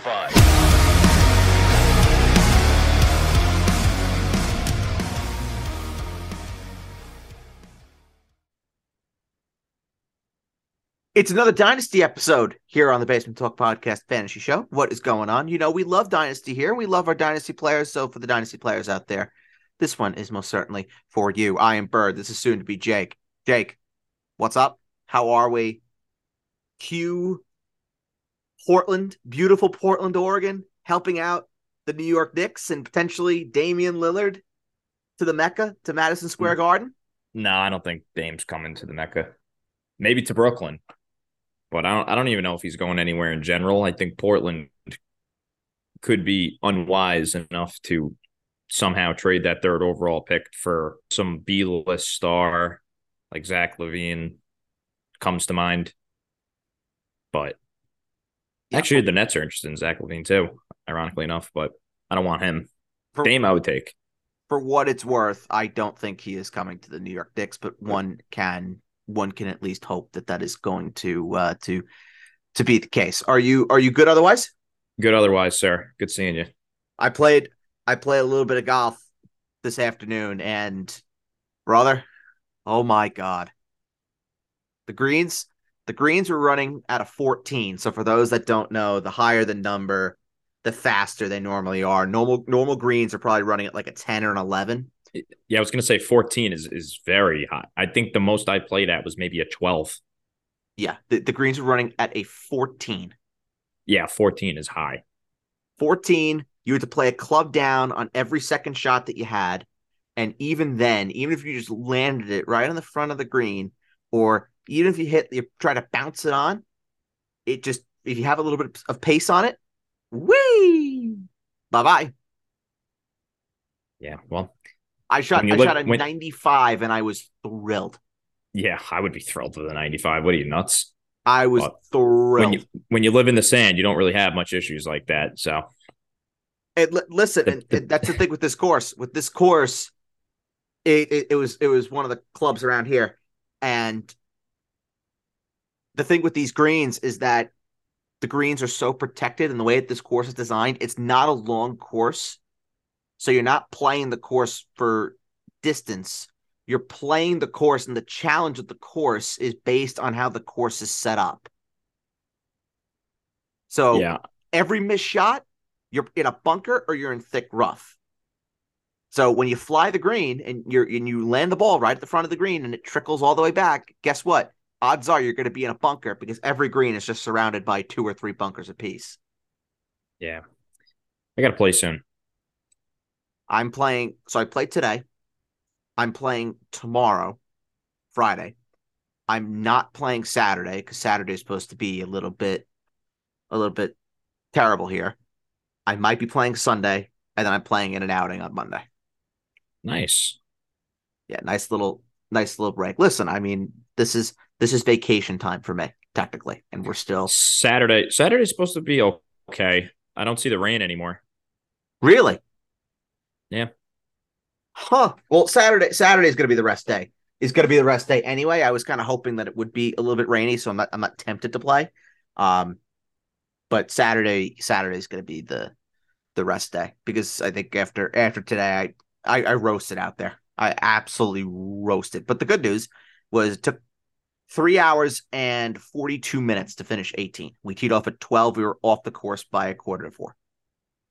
fine. It's another Dynasty episode here on the Basement Talk Podcast Fantasy Show. What is going on? You know, we love Dynasty here. We love our Dynasty players. So, for the Dynasty players out there, this one is most certainly for you. I am Bird. This is soon to be Jake. Jake, what's up? How are we? Q, Portland, beautiful Portland, Oregon, helping out the New York Knicks and potentially Damian Lillard to the Mecca, to Madison hmm. Square Garden. No, I don't think Dame's coming to the Mecca. Maybe to Brooklyn, but I don't. I don't even know if he's going anywhere in general. I think Portland could be unwise enough to somehow trade that third overall pick for some B list star like Zach LaVine comes to mind. But Yeah. actually, the Nets are interested in Zach LaVine too. Ironically enough, but I don't want him. For- Dame, I would take. for what it's worth, I don't think he is coming to the New York Knicks, but one can one can at least hope that that is going to uh, to to be the case. Are you are you good otherwise? Good otherwise, sir. Good seeing you. I played I played a little bit of golf this afternoon, and brother, oh my god, the greens the greens were running at a 14. So for those that don't know, the higher the number, the faster they normally are. Normal normal greens are probably running at like a 10 or an 11. Yeah, I was gonna say 14 is is very high. I think the most I played at was maybe a 12. Yeah, the, the greens were running at a 14. Yeah, 14 is high. 14, you had to play a club down on every second shot that you had. And even then, even if you just landed it right on the front of the green, or even if you hit, you try to bounce it on, it just, if you have a little bit of pace on it, whee, bye bye. Yeah, well, I shot, I look- shot a when- 95 and I was thrilled. yeah, I would be thrilled with a 95. What are you nuts? I was Well, thrilled. When you when you live in the sand, you don't really have much issues like that. So And li- listen, and, and that's the thing with this course. With this course, it, it it was it was one of the clubs around here, and the thing with these greens is that the greens are so protected, and the way that this course is designed, it's not a long course, so you're not playing the course for distance. You're playing the course, and the challenge of the course is based on how the course is set up. So yeah, every missed shot, you're in a bunker or you're in thick rough. So when you fly the green and you're and you land the ball right at the front of the green and it trickles all the way back, guess what? Odds are you're going to be in a bunker because every green is just surrounded by two or three bunkers apiece. yeah. I got to play soon. I'm playing, so I played today. I'm playing tomorrow, Friday. I'm not playing Saturday because Saturday is supposed to be a little bit, a little bit terrible here. I might be playing Sunday, and then I'm playing in an outing on Monday. Nice. Yeah, nice little, nice little break. Listen, I mean, this is this is vacation time for me technically, and we're still Saturday. Saturday's supposed to be okay. I don't see the rain anymore. really, Yeah. huh? Well, Saturday Saturday is going to be the rest day. Is going to be the rest day anyway. I was kind of hoping that it would be a little bit rainy, so I'm not I'm not tempted to play. Um, but Saturday Saturday is going to be the the rest day because I think after after today I, I I roasted out there. I absolutely roasted. But the good news was it took three hours and 42 minutes to finish 18. We teed off at 12. We were off the course by a quarter to four.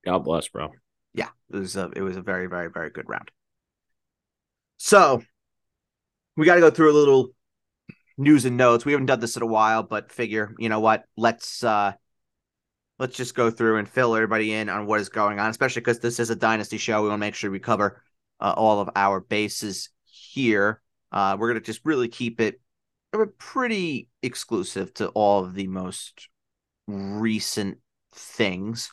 God bless, bro. Yeah, it was a it was a very very very good round. So we got to go through a little news and notes. We haven't done this in a while, but figure you know what? Let's uh let's just go through and fill everybody in on what is going on, especially because this is a dynasty show. We want to make sure we cover uh, all of our bases here. Uh, we're gonna just really keep it pretty exclusive to all of the most recent things.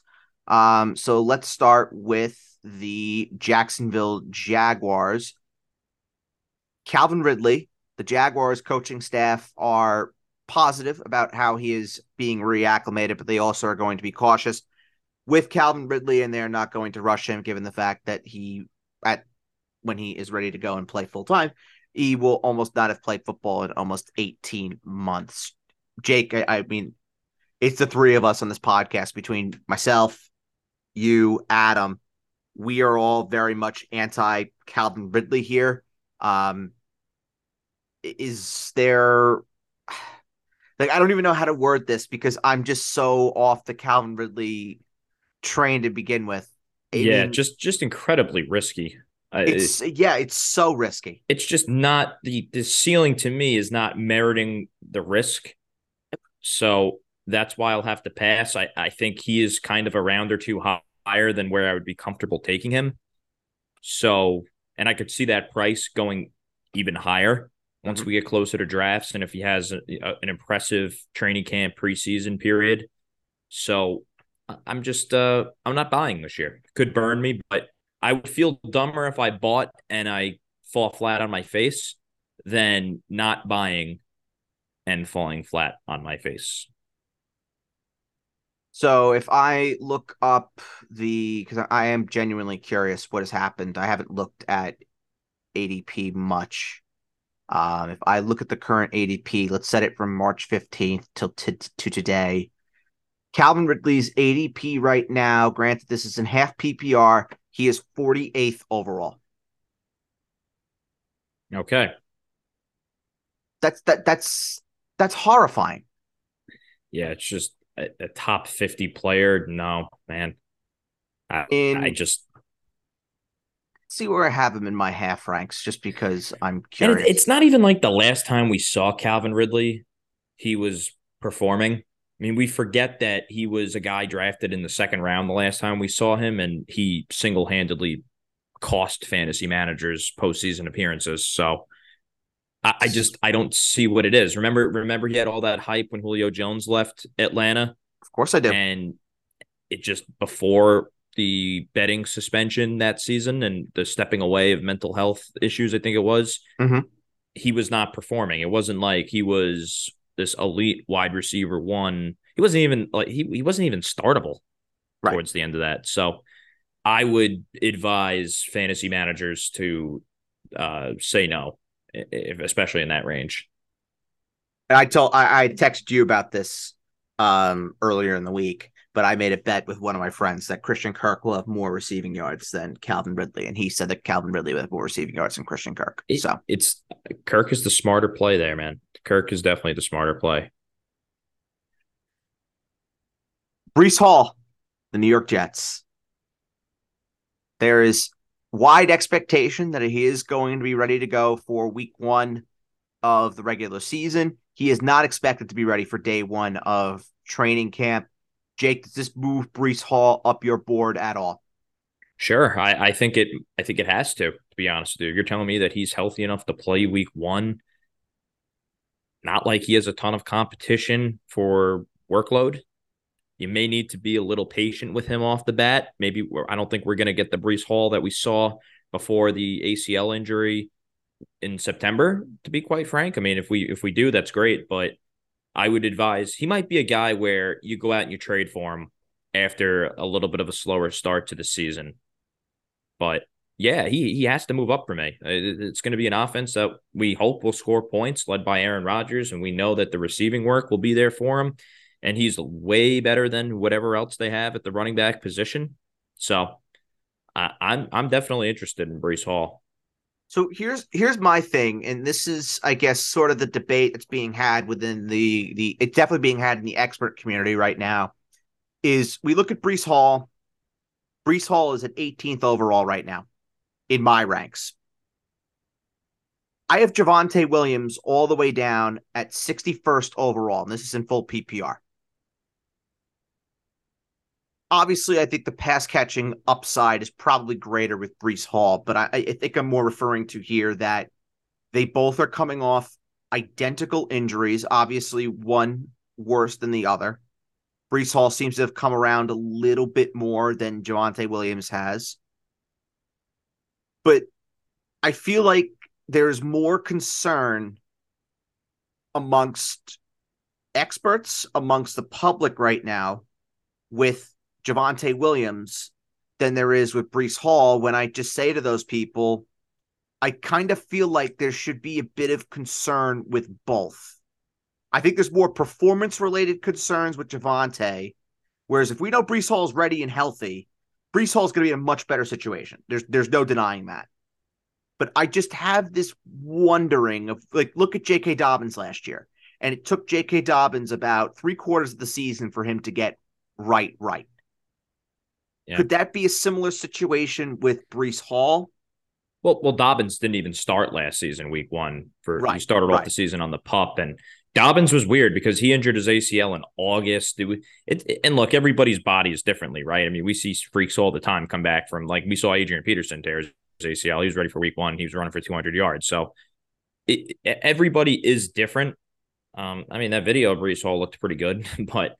Um, so let's start with the Jacksonville Jaguars. Calvin Ridley, the Jaguars coaching staff are positive about how he is being reacclimated, but they also are going to be cautious with Calvin Ridley, and they're not going to rush him, given the fact that he, at when he is ready to go and play full time, he will almost not have played football in almost 18 months. Jake, I, I mean, it's the three of us on this podcast between myself, you, Adam. We are all very much anti Calvin Ridley here. Um, is there like I don't even know how to word this because I'm just so off the Calvin Ridley train to begin with. I yeah, mean, just just incredibly risky. Uh, it's yeah, it's so risky. it's just not the the ceiling to me is not meriting the risk. So that's why I'll have to pass. I, I think he is kind of a round or two higher than where I would be comfortable taking him. So, and I could see that price going even higher once Mhm. we get closer to drafts and if he has a, a- an impressive training camp preseason period. So I'm just uh I'm not buying this year. Could burn me, but I would feel dumber if I bought and I fall flat on my face than not buying and falling flat on my face. So if I look up the because I am genuinely curious what has happened. I haven't looked at ADP much. Um, if I look at the current ADP, let's set it from March 15th till t- to today. Calvin Ridley's ADP right now, granted this is in half PPR, he is 48th overall. Okay. That's that that's that's horrifying. Yeah, it's just a, a top 50 player. No, man. I, In I just see where I have him in my half ranks just because I'm and curious. it, it's not even like the last time we saw Calvin Ridley, he was performing. I mean, we forget that he was a guy drafted in the second round the last time we saw him, and he single handedly cost fantasy managers postseason appearances. So I, I just I don't see what it is. Remember, remember he had all that hype when Julio Jones left Atlanta, of course I did. and it just before the betting suspension that season and the stepping away of mental health issues, I think it was, Mhm. he was not performing. It wasn't like he was this elite wide receiver one. He wasn't even like he, he wasn't even startable Right. towards the end of that. So I would advise fantasy managers to uh, say no, if, especially in that range. And I told I, I texted you about this um earlier in the week, but I made a bet with one of my friends that Christian Kirk will have more receiving yards than Calvin Ridley, and he said that Calvin Ridley will have more receiving yards than Christian Kirk. It- so it's Kirk is the smarter play there, man. Kirk is definitely the smarter play. Breece Hall, the New York Jets. There is wide expectation that he is going to be ready to go for week one of the regular season. He is not expected to be ready for day one of training camp. Jake, does this move Breece Hall up your board at all? Sure, I, I think it. I think it has to. To be honest with you, you're telling me that he's healthy enough to play week one. Not like he has a ton of competition for workload. You may need to be a little patient with him off the bat. Maybe I don't think we're going to get the Breece Hall that we saw before the ACL injury in September. To be quite frank, I mean, if we if we do, that's great. But I would advise he might be a guy where you go out and you trade for him after a little bit of a slower start to the season. But yeah, he he has to move up for me. Uh, it's going to be an offense that we hope will score points, led by Aaron Rodgers, and we know that the receiving work will be there for him. And he's way better than whatever else they have at the running back position. So I, I'm I'm definitely interested in Breece Hall. So here's here's my thing, and this is, I guess, sort of the debate that's being had within the the it's definitely being had in the expert community right now. Is we look at Breece Hall. Breece Hall is at 18th overall right now in my ranks. I have Javonte Williams all the way down at 61st overall, and this is in full PPR. Obviously, I think the pass catching upside is probably greater with Breece Hall, but I, I think I'm more referring to here that they both are coming off identical injuries. Obviously, one worse than the other. Breece Hall seems to have come around a little bit more than Javonte Williams has. But I feel like there's more concern amongst experts, amongst the public right now with Javonte Williams than there is with Breece Hall. When I just say to those people, I kind of feel like there should be a bit of concern with both. I think there's more performance related concerns with Javonte. Whereas if we know Breece Hall's ready and healthy, Breece Hall's going to be in a much better situation. There's there's no denying that. But I just have this wondering of like, look at J.K. Dobbins last year, and it took J.K. Dobbins about three quarters of the season for him to get right, right. Yeah. Could that be a similar situation with Breece Hall? Well, well, Dobbins didn't even start last season, week one. For Right, he started off the season on the pup, and Dobbins was weird because he injured his ACL in August. It, was- it, and look, everybody's body is differently, right? I mean, we see freaks all the time come back from like we saw Adrian Peterson tear his ACL. He was ready for week one. He was running for 200 yards. So it, everybody is different. Um, I mean, that video of Breece Hall looked pretty good, but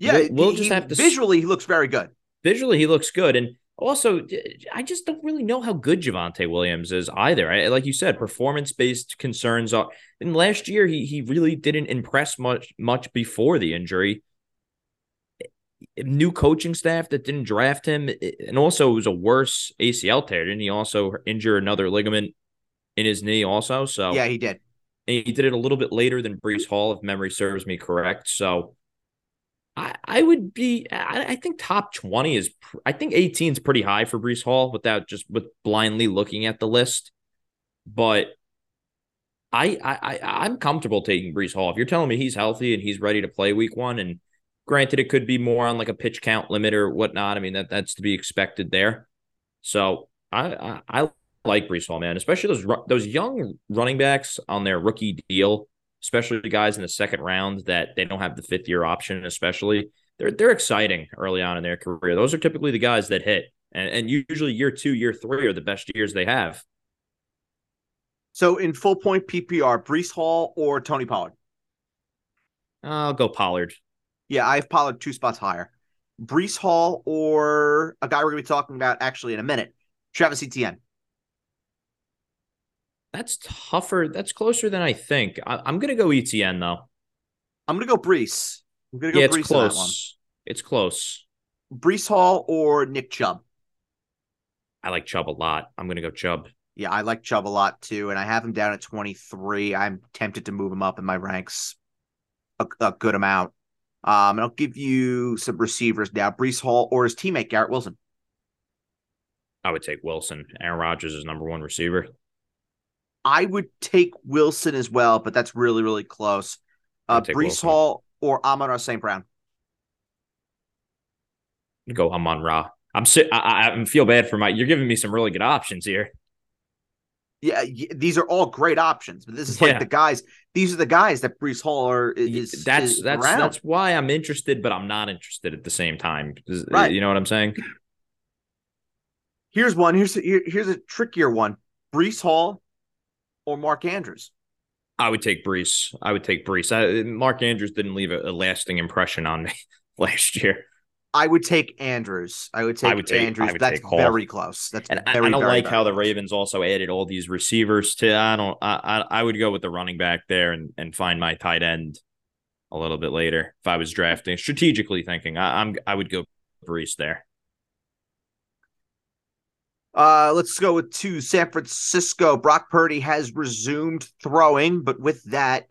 Yeah, We'll- we'll he- just have to visually he looks very good. Visually he looks good. And also i just don't really know how good Javonte williams is either. I, like you said performance based concerns are and last year he he really didn't impress much much before the injury. New coaching staff that didn't draft him and also it was a worse acl tear. Didn't he also injure another ligament in his knee also? So Yeah, he did. and he did it a little bit later than Breece Hall, if memory serves me correct. So I, I would be, I, I think top 20 is, I think 18 is pretty high for Breece Hall without just with blindly looking at the list. But I, I, I I'm comfortable taking Breece Hall. If you're telling me he's healthy and he's ready to play week one, and granted, it could be more on like a pitch count limit or whatnot. I mean, that that's to be expected there. So I, I, I like Breece Hall, man, especially those those young running backs on their rookie deal, especially the guys in the second round that they don't have the fifth year option, especially they're they're exciting early on in their career. Those are typically the guys that hit, and, and usually year two, year three are the best years they have. So in full point PPR, Breece Hall or Tony Pollard? I'll go Pollard. Yeah, I have Pollard two spots higher. Breece Hall or a guy we're going to be talking about actually in a minute, Travis Etienne. That's tougher. That's closer than I think. I, I'm gonna go Etienne though. I'm going to go Breece. I'm going to go yeah, Breece it's one. close. It's close. Breece Hall or Nick Chubb. I like Chubb a lot. I'm gonna go Chubb. Yeah, I like Chubb a lot too, and I have him down at 23. I'm tempted to move him up in my ranks a, a good amount. Um, and I'll give you some receivers now. Breece Hall or his teammate Garrett Wilson. I would take Wilson. Aaron Rodgers is number one receiver. I would take Wilson as well, but that's really, really close. Uh, Breece Wilson. Hall or Amon St. Brown. Go Amon Ra. I'm si- I, I, I feel bad for my. You're giving me some really good options here. Yeah, these are all great options, but this is like Yeah. the guys. These are the guys that Breece Hall are is. that's is that's around. that's why I'm interested, but I'm not interested at the same time. Is- Right. You know what I'm saying? Here's one. Here's here, here's a trickier one. Breece Hall or Mark Andrews. I would take Breece. I would take Breece. I, Mark Andrews didn't leave a, a lasting impression on me last year. I would take Andrews. I would take, would take- Andrews. I would That's take very close. That's And very, I don't like how the. Ravens also added all these receivers to. I don't. I, I I would go with the running back there and and find my tight end a little bit later if I was drafting strategically thinking. I, I'm I would go Breece there. Uh, let's go with to San Francisco. Brock Purdy has resumed throwing, but with that,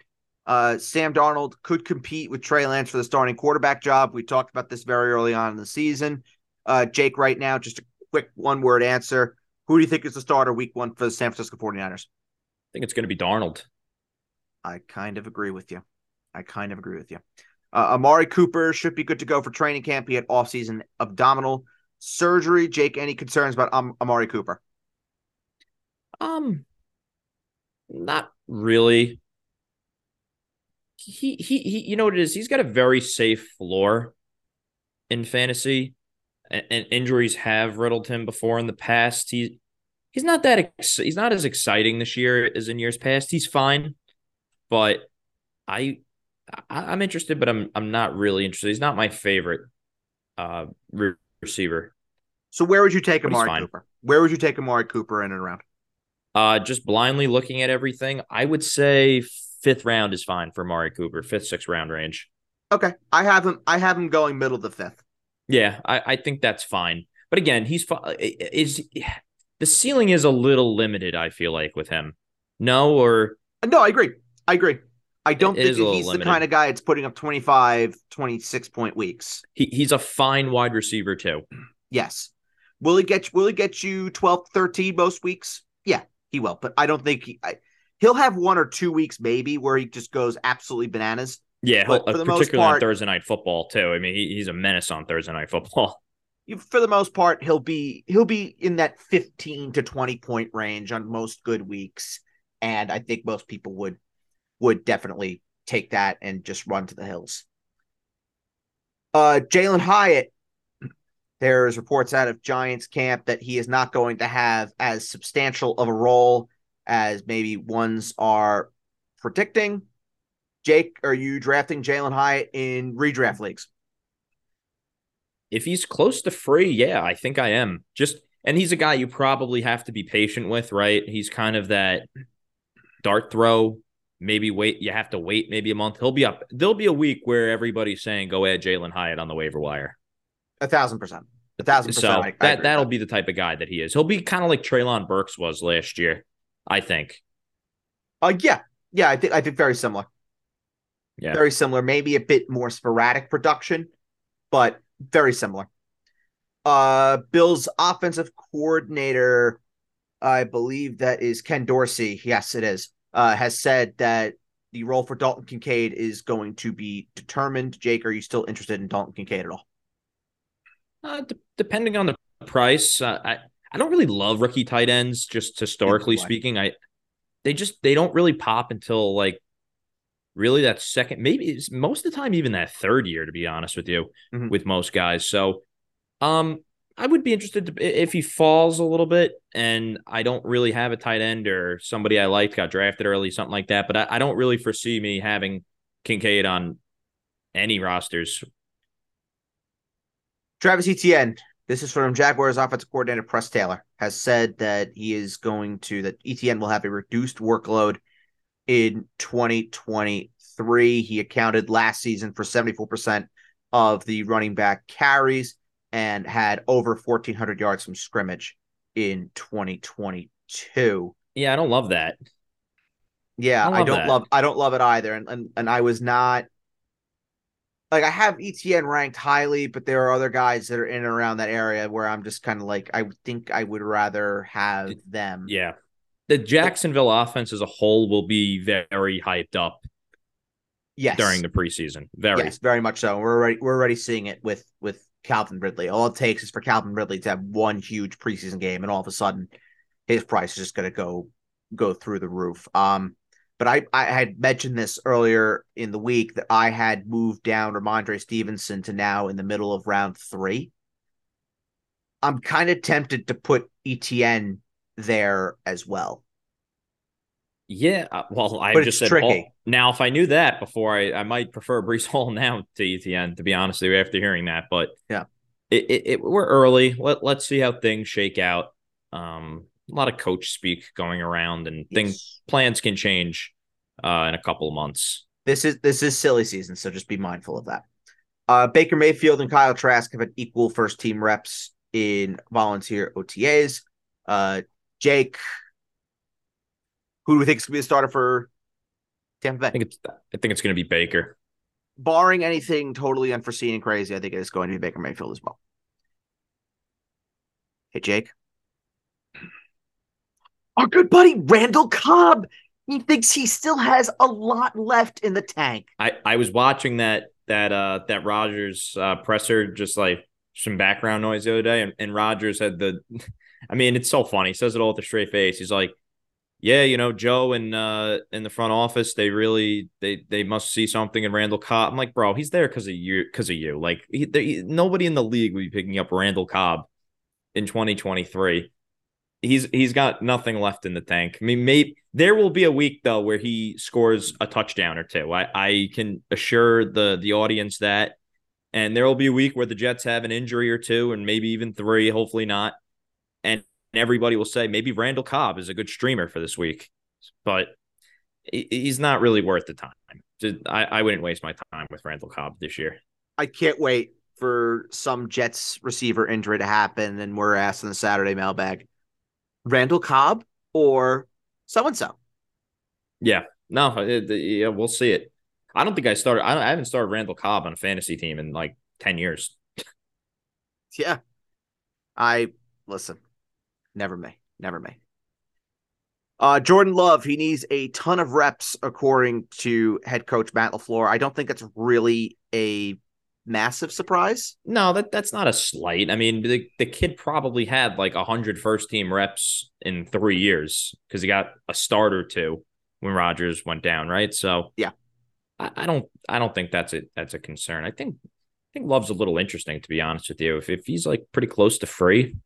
uh, Sam Darnold could compete with Trey Lance for the starting quarterback job. We talked about this very early on in the season. Uh, Jake, right now, just a quick one word answer. Who do you think is the starter week one for the San Francisco 49ers? I think it's going to be Darnold. I kind of agree with you. I kind of agree with you. Uh, Amari Cooper should be good to go for training camp. He had offseason abdominal surgery. Jake, any concerns about um, Amari Cooper? Um, not really. He, he he you know what it is? He's got a very safe floor in fantasy, and, and injuries have riddled him before in the past. He he's not that ex- he's not as exciting this year as in years past. He's fine, but I, I I'm interested, but I'm I'm not really interested. He's not my favorite uh re- receiver. So where would you take Amari. Cooper? Where would you take Amari Cooper in and around? Uh, just blindly looking at everything, I would say fifth round is fine for Mari Cooper, fifth, sixth round range. Okay, I have him. I have him going middle to fifth. Yeah, I, I think that's fine. But again, he's is the ceiling is a little limited. I feel like with him. No, or No, I agree. I agree. I don't It think he's the kind of guy that's putting up 25, 26 point weeks. He he's a fine wide receiver too. Yes. Will he get will he get you 12, 13 most weeks? Yeah, he will. But I don't think he I, he'll have one or two weeks maybe where he just goes absolutely bananas. Yeah, uh, the most particularly part- on Thursday night football too. I mean, he, he's a menace on Thursday night football. For the most part, he'll be he'll be in that 15 to 20 point range on most good weeks. And I think most people would would definitely take that and just run to the hills. Uh Jalin Hyatt, there's reports out of Giants camp that he is not going to have as substantial of a role as maybe ones are predicting. Jake, are you drafting Jalin Hyatt in redraft leagues? If he's close to free, yeah, I think I am. Just and he's a guy you probably have to be patient with, right? He's kind of that dart throw. Maybe wait. You have to wait maybe a month. He'll be up. There'll be a week where everybody's saying go add Jalin Hyatt on the waiver wire. A thousand percent. A thousand percent. So I- I that agree that'll be the type of guy that he is. He'll be kind of like Treylon Burks was last year, I think. Uh, yeah, yeah. I think I think very similar. Yeah. very similar. Maybe a bit more sporadic production, but very similar. Uh, Bill's offensive coordinator, I believe that is Ken Dorsey. Yes, it is. Uh, has said that the role for Dalton Kincaid is going to be determined. Jake, are you still interested in Dalton Kincaid at all? Uh, d- depending on the price, uh, I I don't really love rookie tight ends. Just historically speaking, I they just they don't really pop until like really that second, maybe it's most of the time even that third year. To be honest with you, Mhm. with most guys, so um, I would be interested to, if he falls a little bit, and I don't really have a tight end or somebody I liked got drafted early, something like that. But I, I don't really foresee me having Kincaid on any rosters. Travis Etienne, this is from Jaguars offensive coordinator Press Taylor, has said that he is going to that Etienne will have a reduced workload in 2023. He accounted last season for 74% of the running back carries and had over 1400 yards from scrimmage in 2022. Yeah, I don't love that. Yeah, I I, don't that. love I don't love it either. And, and and I was not like I have Etienne ranked highly, but there are other guys that are in and around that area where I'm just kind of like I think I would rather have them. Yeah. The Jacksonville offense as a whole will be very hyped up Yes. during the preseason. Very. Yes, very much so. We're already we're already seeing it with with Calvin Ridley. All it takes is for Calvin Ridley to have one huge preseason game, and all of a sudden, his price is just going to go go through the roof. Um, but I I had mentioned this earlier in the week that I had moved down Rhamondre Stevenson to now in the middle of round three. I'm kind of tempted to put Etienne there as well. Yeah. uh, Well, I But just said tricky. Now, if I knew that before, I, I might prefer Breece Hall now to Etienne, to be honest with you, after hearing that. But Yeah. it, it, it we're early. Let, let's see how things shake out. Um, a lot of coach speak going around, and things plans can change uh, in a couple of months. This is this is silly season, so just be mindful of that. Uh, Baker Mayfield and Kyle Trask have had equal first team reps in volunteer OTAs. Uh, Jake, who do we think is going to be the starter for Tampa I Bay? think it's I think it's going to be Baker. Barring anything totally unforeseen and crazy, I think it is going to be Baker Mayfield as well. Hey, Jake. Our good buddy Randall Cobb. He thinks he still has a lot left in the tank. I I was watching that that uh that Rodgers uh presser just like some background noise the other day and, and Rodgers had the I mean it's so funny. He says it all with a straight face. He's like, Yeah, you know, Joe and uh in the front office, they really they they must see something in Randall Cobb. I'm like, bro, he's there because of you because of you. Like he, they, nobody in the league would be picking up Randall Cobb in 2023. He's he's got nothing left in the tank. I mean, maybe there will be a week though where he scores a touchdown or two. I, I can assure the the audience that. And there will be a week where the Jets have an injury or two, and maybe even three, hopefully not. And everybody will say maybe Randall Cobb is a good streamer for this week, but he's not really worth the time. I, I wouldn't waste my time with Randall Cobb this year. I can't wait for some Jets receiver injury to happen, and we're asked in the Saturday mailbag, Randall Cobb or so and so. Yeah, No, uh, it, yeah, we'll see it. I don't think I started. I, I haven't started Randall Cobb on a fantasy team in like ten years. Yeah. I listen. Never may, Never may. Uh, Jordan Love, he needs a ton of reps, according to head coach Matt LaFleur. I don't think it's really a massive surprise. No, that that's not a slight. I mean, the, the kid probably had like 100 first team reps in three years because he got a start or two when Rodgers went down, right? So yeah, I, I don't I don't think that's a that's a concern. I think I think Love's a little interesting to be honest with you. If if he's like pretty close to free,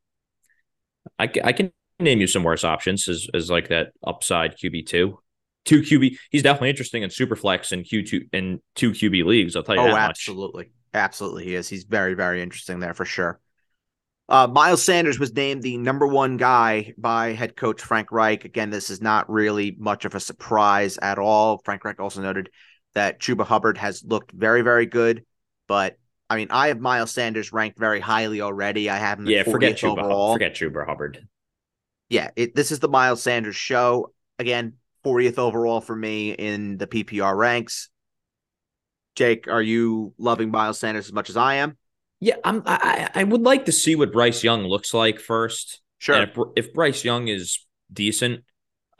I, I can name you some worse options as, as like that upside QB two. Two QB, he's definitely interesting in Superflex and Q two and two QB leagues. I'll tell you oh, absolutely, much. absolutely, he is. He's very, very interesting there for sure. Uh, Miles Sanders was named the number one guy by head coach Frank Reich. Again, this is not really much of a surprise at all. Frank Reich also noted that Chuba Hubbard has looked very, very good, but I mean, I have Miles Sanders ranked very highly already. I have him. Yeah, forget Chuba. Overall. Forget Chuba Hubbard yeah, it, this is the Miles Sanders show. Again, 40th overall for me in the PPR ranks. Jake, are you loving Miles Sanders as much as I am? Yeah, I'm. I, I would like to see what Bryce Young looks like first. Sure. And if, if Bryce Young is decent,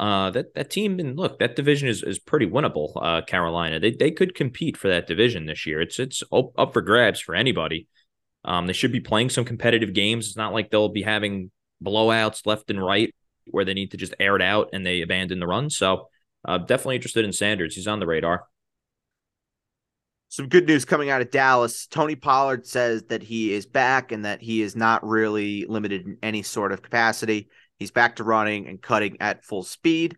uh, that that team and look, that division is is pretty winnable. Uh, Carolina, they they could compete for that division this year. It's it's up for grabs for anybody. Um, they should be playing some competitive games. It's not like they'll be having blowouts left and right where they need to just air it out and they abandon the run. So uh, definitely interested in Sanders. He's on the radar. Some good news coming out of Dallas. Tony Pollard says that he is back and that he is not really limited in any sort of capacity. He's back to running and cutting at full speed.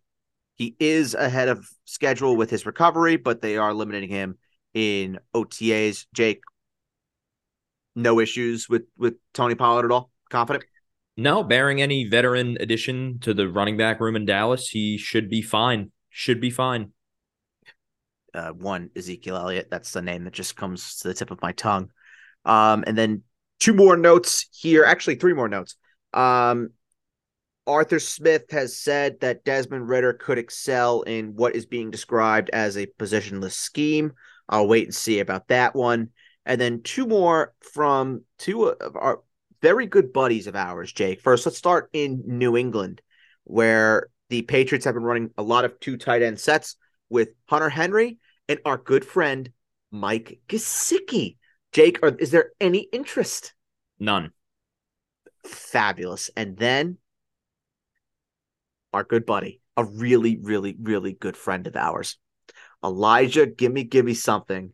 He is ahead of schedule with his recovery, but they are limiting him in OTAs. Jake, no issues with with Tony Pollard at all? Confident? No, bearing any veteran addition to the running back room in Dallas, he should be fine. Should be fine. Uh, one Ezekiel Elliott. That's the name that just comes to the tip of my tongue. Um, and then two more notes here. Actually, three more notes. Um, Arthur Smith has said that Desmond Ridder could excel in what is being described as a positionless scheme. I'll wait and see about that one. And then two more from two of our very good buddies of ours, Jake. First, let's start in New England, where the Patriots have been running a lot of two tight end sets with Hunter Henry and our good friend Mike Gesicki. Jake, are, is there any interest? None. Fabulous. And then our good buddy, a really, really, really good friend of ours, Elijah, gimme, gimme something,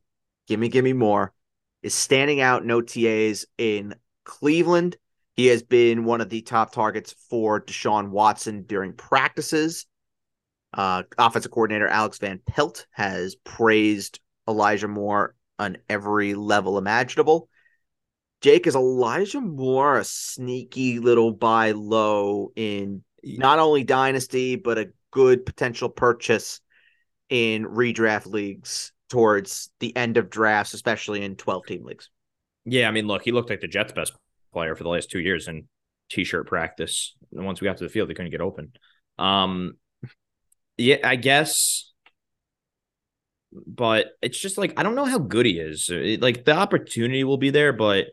gimme, gimme more, is standing out in OTAs in Cleveland. He has been one of the top targets for Deshaun Watson during practices. Uh, offensive coordinator Alex Van Pelt has praised Elijah Moore on every level imaginable. Jake, is Elijah Moore a sneaky little buy low in not only dynasty, but a good potential purchase in redraft leagues towards the end of drafts, especially in 12 team leagues? Yeah, I mean, look, he looked like the Jets' best player for the last two years in t-shirt practice. And once we got to the field, they couldn't get open. Um, yeah, I guess, but it's just like I don't know how good he is. It, like the opportunity will be there, but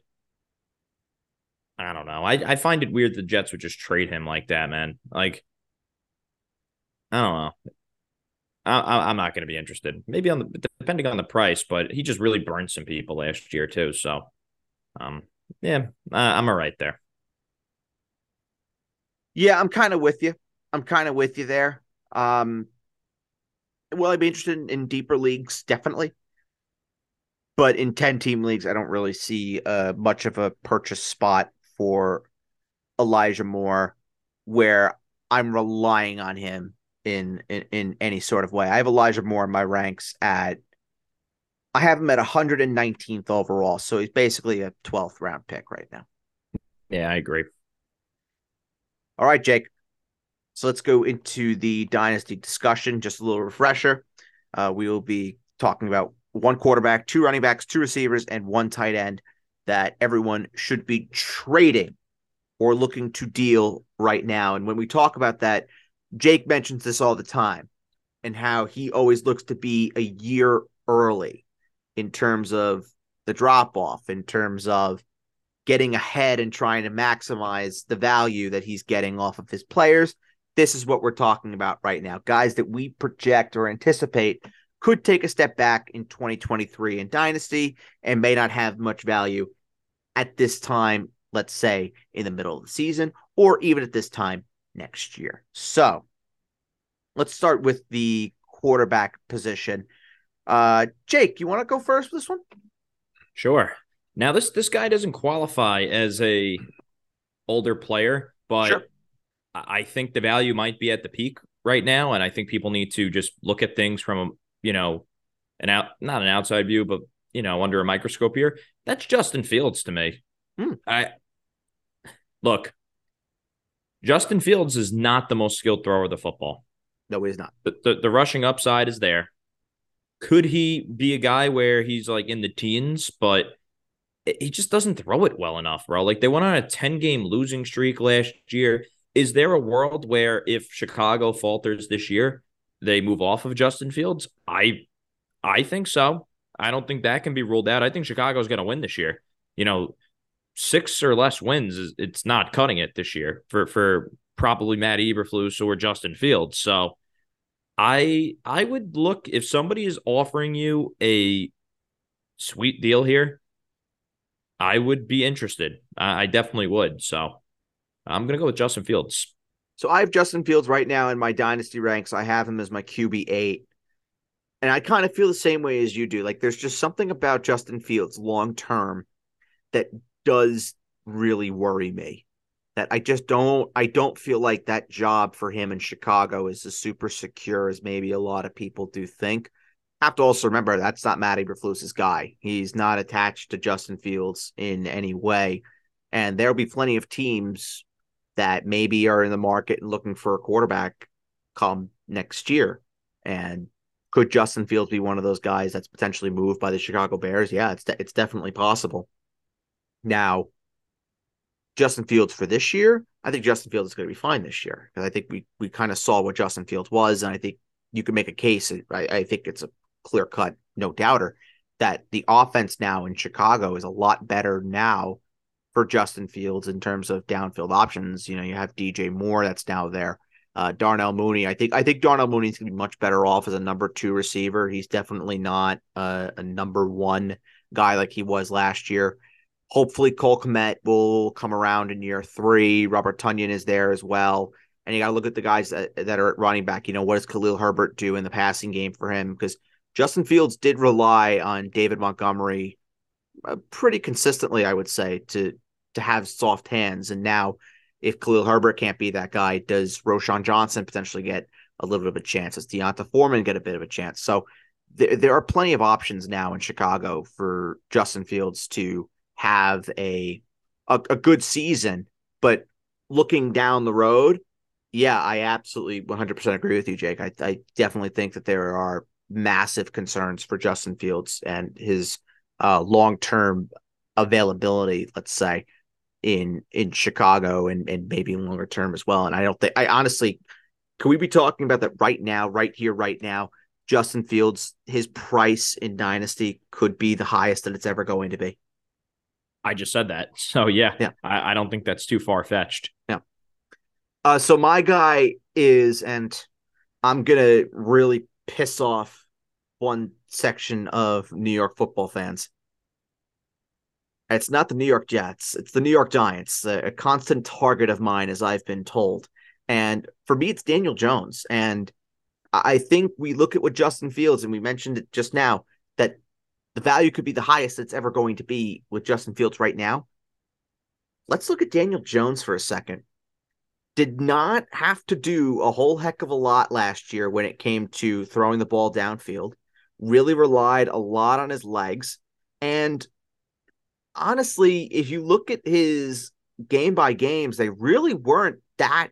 I don't know. I I find it weird the Jets would just trade him like that, man. Like I don't know. I, am not going to be interested. Maybe on the depending on the price, but he just really burned some people last year too. So um, yeah, I'm all right there. Yeah, I'm kind of with you. I'm kind of with you there. Um, will I'd be interested in, in, deeper leagues? Definitely. But in 10 team leagues, I don't really see uh, much of a purchase spot for Elijah Moore where I'm relying on him in, in, in any sort of way. I have Elijah Moore in my ranks at I have him at 119th overall, so he's basically a 12th round pick right now. Yeah, I agree. All right, Jake. So let's go into the dynasty discussion. Just a little refresher. Uh, we will be talking about one quarterback, two running backs, two receivers, and one tight end that everyone should be trading or looking to deal right now. And when we talk about that, Jake mentions this all the time and how he always looks to be a year early in terms of the drop off, in terms of getting ahead and trying to maximize the value that he's getting off of his players. This is what we're talking about right now. Guys that we project or anticipate could take a step back in 2023 in Dynasty and may not have much value at this time, let's say in the middle of the season, or even at this time next year. So let's start with the quarterback position. Uh, Jake, you want to go first with this one? Sure. Now this this guy doesn't qualify as a older player, but sure. I think the value might be at the peak right now, and I think people need to just look at things from you know an out not an outside view, but you know under a microscope here. That's Justin Fields to me. Hmm. I look. Justin Fields is not the most skilled thrower of the football. No, he's not. The, the, the rushing upside is there. Could he be a guy where he's like in the teens, but he just doesn't throw it well enough, bro? Like they went on a 10 game losing streak last year. Is there a world where if Chicago falters this year, they move off of Justin Fields? I I think so. I don't think that can be ruled out. I think Chicago's going to win this year. You know, six or less wins is it's not cutting it this year for for probably Matt Eberflus or Justin Fields. So I I would look if somebody is offering you a sweet deal here, I would be interested. I, I definitely would. So I'm gonna go with Justin Fields. So I have Justin Fields right now in my dynasty ranks. I have him as my QB eight. And I kind of feel the same way as you do. Like there's just something about Justin Fields long term that does really worry me that I just don't I don't feel like that job for him in Chicago is as super secure as maybe a lot of people do think. Have to also remember that's not Matt Eberflus's guy. He's not attached to Justin Fields in any way, and there'll be plenty of teams that maybe are in the market and looking for a quarterback come next year. And could Justin Fields be one of those guys that's potentially moved by the Chicago Bears? Yeah, it's de- it's definitely possible. Now, Justin Fields for this year, I think Justin Fields is going to be fine this year because I think we we kind of saw what Justin Fields was, and I think you can make a case. I, I think it's a clear cut, no doubter, that the offense now in Chicago is a lot better now for Justin Fields in terms of downfield options. You know, you have DJ Moore that's now there. Uh, Darnell Mooney, I think I think Darnell Mooney is going to be much better off as a number two receiver. He's definitely not a, a number one guy like he was last year. Hopefully, Cole Kmet will come around in year three. Robert Tonyan is there as well. And you got to look at the guys that, that are at running back. You know, what does Khalil Herbert do in the passing game for him? Because Justin Fields did rely on David Montgomery uh, pretty consistently, I would say, to to have soft hands. And now, if Khalil Herbert can't be that guy, does Roschon Johnson potentially get a little bit of a chance? Does D'Onta Foreman get a bit of a chance? So there, there are plenty of options now in Chicago for Justin Fields to have a, a, a good season, but looking down the road, yeah, I absolutely 100% agree with you, Jake. I, I definitely think that there are massive concerns for Justin Fields and his uh, long term availability, let's say, in in Chicago and, and maybe longer term as well. And I don't think I honestly could we be talking about that right now, right here, right now? Justin Fields, his price in Dynasty could be the highest that it's ever going to be. I just said that. So yeah, yeah. I, I don't think that's too far fetched. Yeah. Uh, so my guy is, and I'm gonna really piss off one section of New York football fans. It's not the New York Jets. It's the New York Giants, a, a constant target of mine, as I've been told. And for me, it's Daniel Jones. And I think we look at what Justin Fields, and we mentioned it just now, that the value could be the highest it's ever going to be with Justin Fields right now. Let's look at Daniel Jones for a second. Did not have to do a whole heck of a lot last year when it came to throwing the ball downfield. Really relied a lot on his legs. And honestly, if you look at his game by games, they really weren't that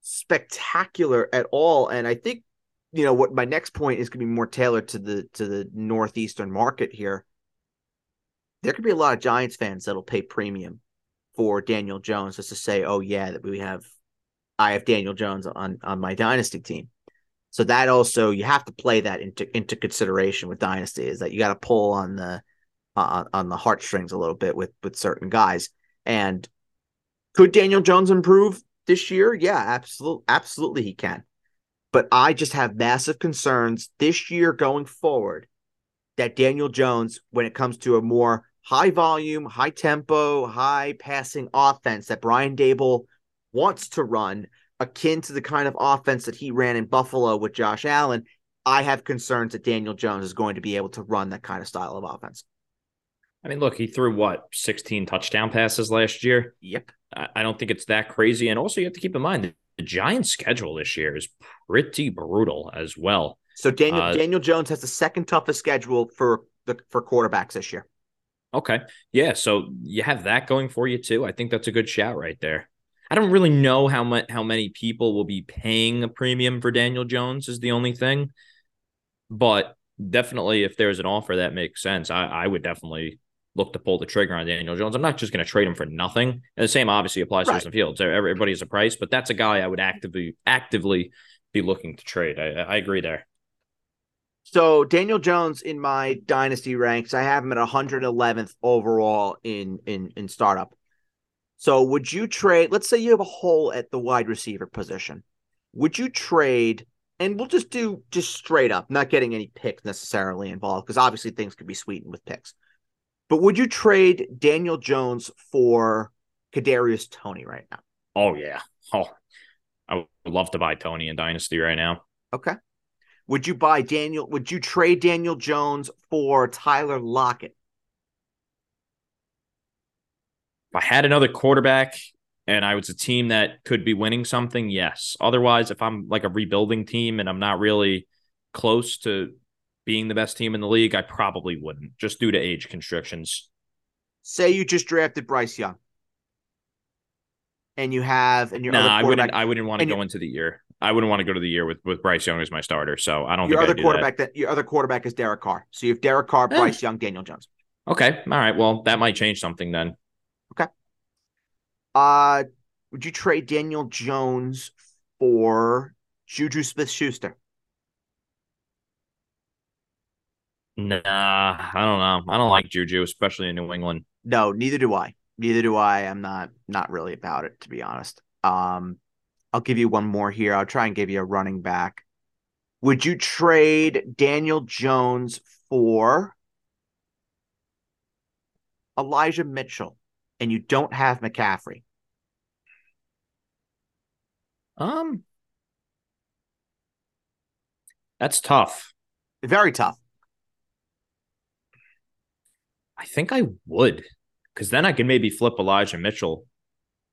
spectacular at all. And I think you know what my next point is going to be more tailored to the to the northeastern market here there could be a lot of giants fans that'll pay premium for daniel jones just to say oh yeah that we have i have daniel jones on on my dynasty team So that also you have to play that into into consideration with dynasty is that you got to pull on the uh, on the heartstrings a little bit with with certain guys. And could Daniel Jones improve this year? Yeah, absolutely, absolutely he can. But I just have massive concerns this year going forward that Daniel Jones, when it comes to a more high volume, high tempo, high passing offense that Brian Daboll wants to run, akin to the kind of offense that he ran in Buffalo with Josh Allen, I have concerns that Daniel Jones is going to be able to run that kind of style of offense. I mean, look, he threw what, 16 touchdown passes last year? Yep. I don't think it's that crazy. And also, you have to keep in mind the Giants' schedule this year is pretty brutal as well. So Daniel uh, Daniel Jones has the second toughest schedule for the for quarterbacks this year. Okay. Yeah. So you have that going for you too. I think that's a good shout right there. I don't really know how much how many people will be paying a premium for Daniel Jones is the only thing. But definitely if there's an offer that makes sense, I, I would definitely look to pull the trigger on Daniel Jones. I'm not just going to trade him for nothing. And the same obviously applies right. to Justin Fields. Everybody has a price, but that's a guy I would actively actively be looking to trade. I, I agree there. So Daniel Jones in my dynasty ranks, I have him at 111th overall in in in startup. So would you trade? Let's say you have a hole at the wide receiver position. Would you trade? And we'll just do just straight up, not getting any picks necessarily involved, because obviously things could be sweetened with picks. But would you trade Daniel Jones for Kadarius Toney right now? Oh yeah. Oh, I would love to buy Toney in Dynasty right now. Okay. Would you buy Daniel? Would you trade Daniel Jones for Tyler Lockett? If I had another quarterback and I was a team that could be winning something, yes. Otherwise, if I'm like a rebuilding team and I'm not really close to being the best team in the league, I probably wouldn't, just due to age constrictions. Say you just drafted Bryce Young, and you have and your nah, I wouldn't. I wouldn't want to go into the year. I wouldn't want to go to the year with with Bryce Young as my starter. So I don't. Your other do quarterback that. that. your other quarterback is Derek Carr. So you have Derek Carr, eh. Bryce Young, Daniel Jones. Okay, all right. Well, that might change something then. Okay. Uh, would you trade Daniel Jones for Juju Smith Schuster? Nah, I don't know. I don't like Juju, especially in New England. No, neither do I. Neither do I. I'm not not really about it, to be honest. Um, I'll give you one more here. I'll try and give you a running back. Would you trade Daniel Jones for Elijah Mitchell and you don't have McCaffrey? Um, that's tough. Very tough. I think I would, because then I can maybe flip Elijah Mitchell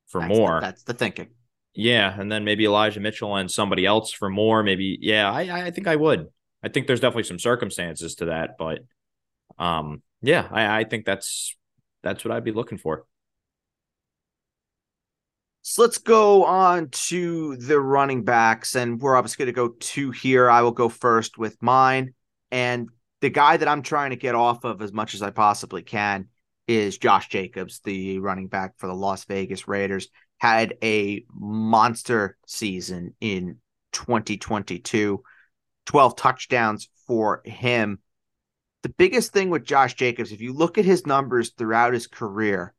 for that's more. The, that's the thinking. Yeah, and then maybe Elijah Mitchell and somebody else for more. Maybe, yeah, I I think I would. I think there's definitely some circumstances to that, but um, yeah, I, I think that's that's what I'd be looking for. So let's go on to the running backs, and we're obviously going to go two here. I will go first with mine, and the guy that I'm trying to get off of as much as I possibly can is Josh Jacobs, the running back for the Las Vegas Raiders. Had a monster season in 2022, 12 touchdowns for him. The biggest thing with Josh Jacobs, if you look at his numbers throughout his career,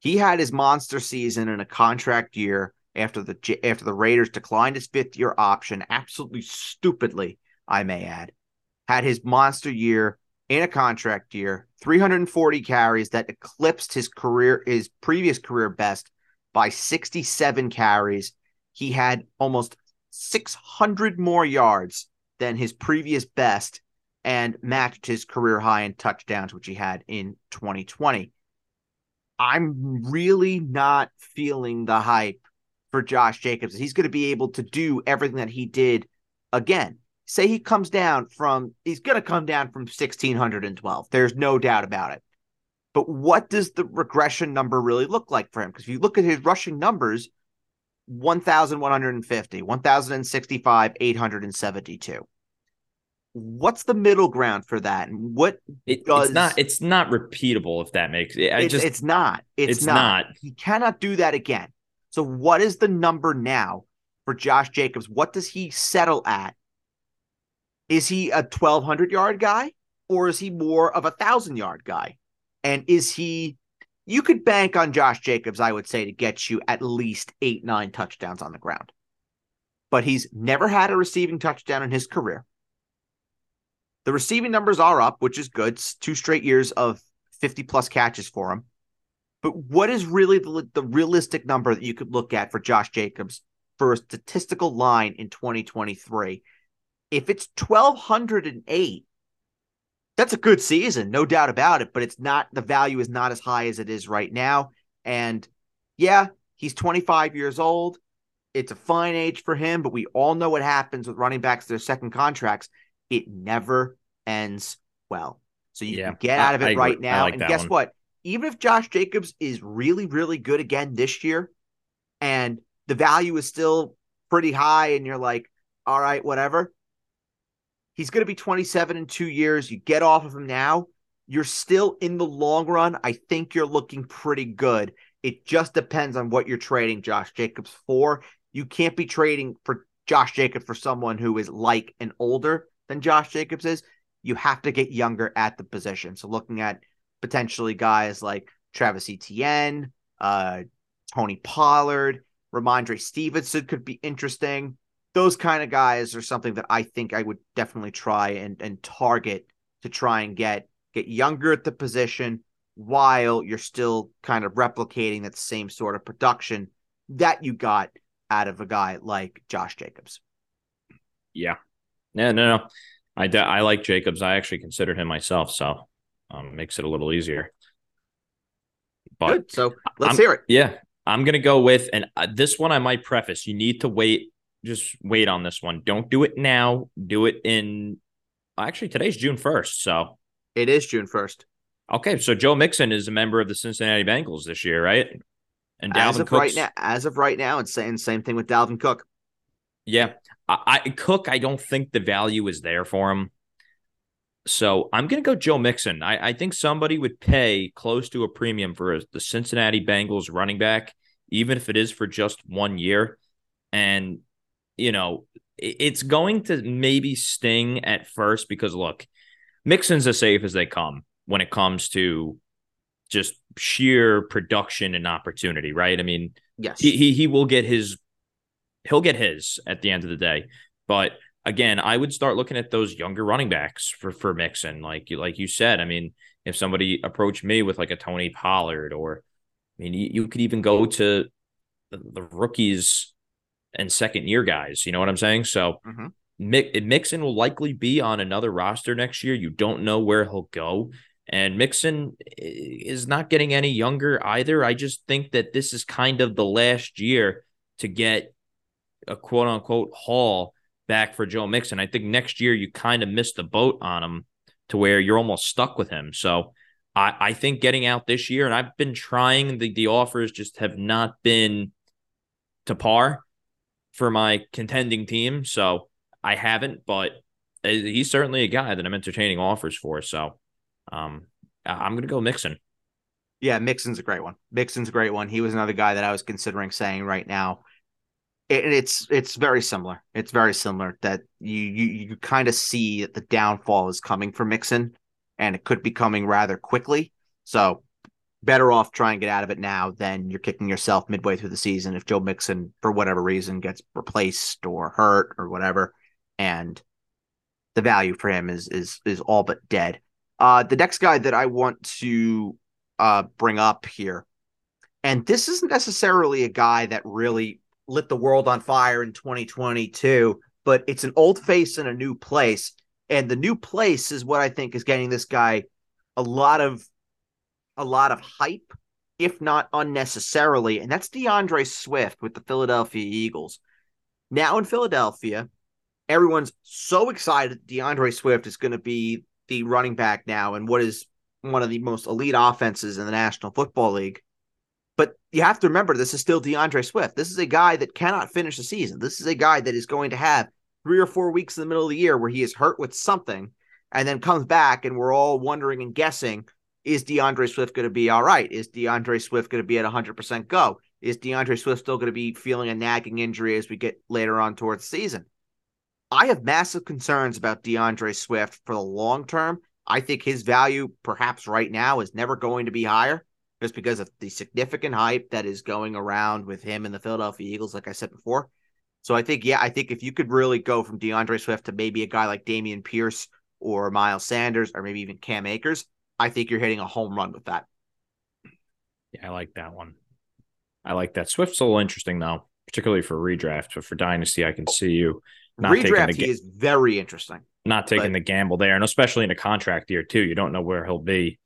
he had his monster season in a contract year after the after the Raiders declined his fifth year option, absolutely stupidly, I may add had his monster year in a contract year, 340 carries that eclipsed his career, his previous career best by 67 carries. He had almost 600 more yards than his previous best and matched his career high in touchdowns, which he had in 2020. I'm really not feeling the hype for Josh Jacobs. He's going to be able to do everything that he did again say he comes down from he's going to come down from 1612 there's no doubt about it. But what does the regression number really look like for him? Because if you look at his rushing numbers 1150 1065 872 what's the middle ground for that? And what it, does... it's not it's not repeatable if that makes it it's, just it's not. It's, it's not. not. He cannot do that again. So what is the number now for Josh Jacobs? What does he settle at Is he a 1200 yard guy or is he more of a thousand yard guy? And is he, you could bank on Josh Jacobs, I would say, to get you at least eight, nine touchdowns on the ground. But he's never had a receiving touchdown in his career. The receiving numbers are up, which is good. It's two straight years of 50 plus catches for him. But what is really the, the realistic number that you could look at for Josh Jacobs for a statistical line in 2023? If it's 1,208, that's a good season, no doubt about it. But it's not, the value is not as high as it is right now. And yeah, he's 25 years old. It's a fine age for him, but we all know what happens with running backs, their second contracts. It never ends well. So you Yeah, can get out of it I right. I now. like and guess one. what? Even if Josh Jacobs is really, really good again this year, and the value is still pretty high, and you're like, all right, whatever. He's going to be 27 in two years. You get off of him now. You're still in the long run. I think you're looking pretty good. It just depends on what you're trading Josh Jacobs for. You can't be trading for Josh Jacobs for someone who is like and older than Josh Jacobs is. You have to get younger at the position. So looking at potentially guys like Travis Etienne, uh, Tony Pollard, Rhamondre Stevenson could be interesting. Those kind of guys are something that I think I would definitely try and, and target to try and get get younger at the position while you're still kind of replicating that same sort of production that you got out of a guy like Josh Jacobs. Yeah. Yeah, no, no. I, de- I like Jacobs. I actually considered him myself, so um, makes it a little easier. But Good. So let's I'm- hear it. yeah, I'm gonna go with, and uh, this one I might preface. You need to wait. Just wait on this one. Don't do it now. Do it in. Actually, today's June first, so It is June 1st. okay. So Joe Mixon is a member of the Cincinnati Bengals this year, right? And As Dalvin of right now, as of right now, and saying same thing with Dalvin Cook. Yeah. I, I Cook, I don't think the value is there for him. So I'm gonna go Joe Mixon. I, I think somebody would pay close to a premium for a, the Cincinnati Bengals running back, even if it is for just one year. And you know, it's going to maybe sting at first because look, Mixon's as safe as they come when it comes to just sheer production and opportunity, right? I mean, Yes. he, he he will get his he'll get his at the end of the day. But again, I would start looking at those younger running backs for for Mixon, like you like you said. I mean, if somebody approached me with like a Tony Pollard, or I mean, you, you could even go to the, the rookies and second year guys. You know what I'm saying? So Mhm. Mi- Mixon will likely be on another roster next year. You don't know where he'll go. And Mixon is not getting any younger either. I just think that this is kind of the last year to get a quote unquote haul back for Joe Mixon. I think next year you kind of missed the boat on him to where you're almost stuck with him. So I, I think getting out this year, and I've been trying, the, the offers just have not been to par for my contending team. So I haven't, but uh, he's certainly a guy that I'm entertaining offers for. So um, I'm going to go Mixon. Yeah, Mixon's a great one. Mixon's a great one. He was another guy that I was considering saying right now. It, it's it's very similar. It's very similar that you you you kind of see that the downfall is coming for Mixon, and it could be coming rather quickly. So better off try and get out of it now than you're kicking yourself midway through the season if Joe Mixon for whatever reason gets replaced or hurt or whatever, and the value for him is is is all but dead. Uh, the next guy that I want to uh, bring up here. And this isn't necessarily a guy that really lit the world on fire in 2022, but it's an old face in a new place. And the new place is what I think is getting this guy a lot of a lot of hype, if not unnecessarily. And that's DeAndre Swift with the Philadelphia Eagles. Now in Philadelphia, everyone's so excited DeAndre Swift is going to be the running back now and what is one of the most elite offenses in the National Football League. But you have to remember, this is still DeAndre Swift. This is a guy that cannot finish the season. This is a guy that is going to have three or four weeks in the middle of the year where he is hurt with something and then comes back, and we're all wondering and guessing is DeAndre Swift going to be all right? Is DeAndre Swift going to be at 100% go? Is DeAndre Swift still going to be feeling a nagging injury as we get later on towards the season? I have massive concerns about DeAndre Swift for the long term. I think his value, perhaps right now, is never going to be higher just because of the significant hype that is going around with him and the Philadelphia Eagles, like I said before. So I think, yeah, I think if you could really go from DeAndre Swift to maybe a guy like Dameon Pierce or Miles Sanders or maybe even Cam Akers, I think you're hitting a home run with that. Yeah, I like that one. I like that. Swift's a little interesting though, particularly for redraft, but for dynasty, I can see you not Redraft, taking the, he is very interesting. not taking but- the gamble there, and especially in a contract year too. You don't know where he'll be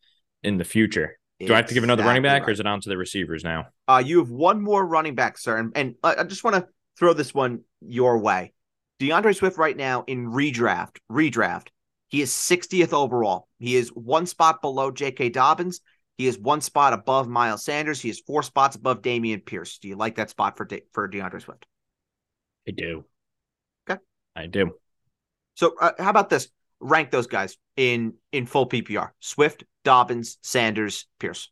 in the future. Do I have to give another running Exactly back, or is it on to the receivers now? Uh, you have one more running back, sir, and, and I just want to throw this one your way. DeAndre Swift right now in redraft, redraft, he is 60th overall. He is one spot below J.K. Dobbins. He is one spot above Miles Sanders. He is four spots above Dameon Pierce. Do you like that spot for De- for DeAndre Swift? I do. Okay. I do. So uh, how about this? Rank those guys in in full PPR: Swift, Dobbins, Sanders, Pierce.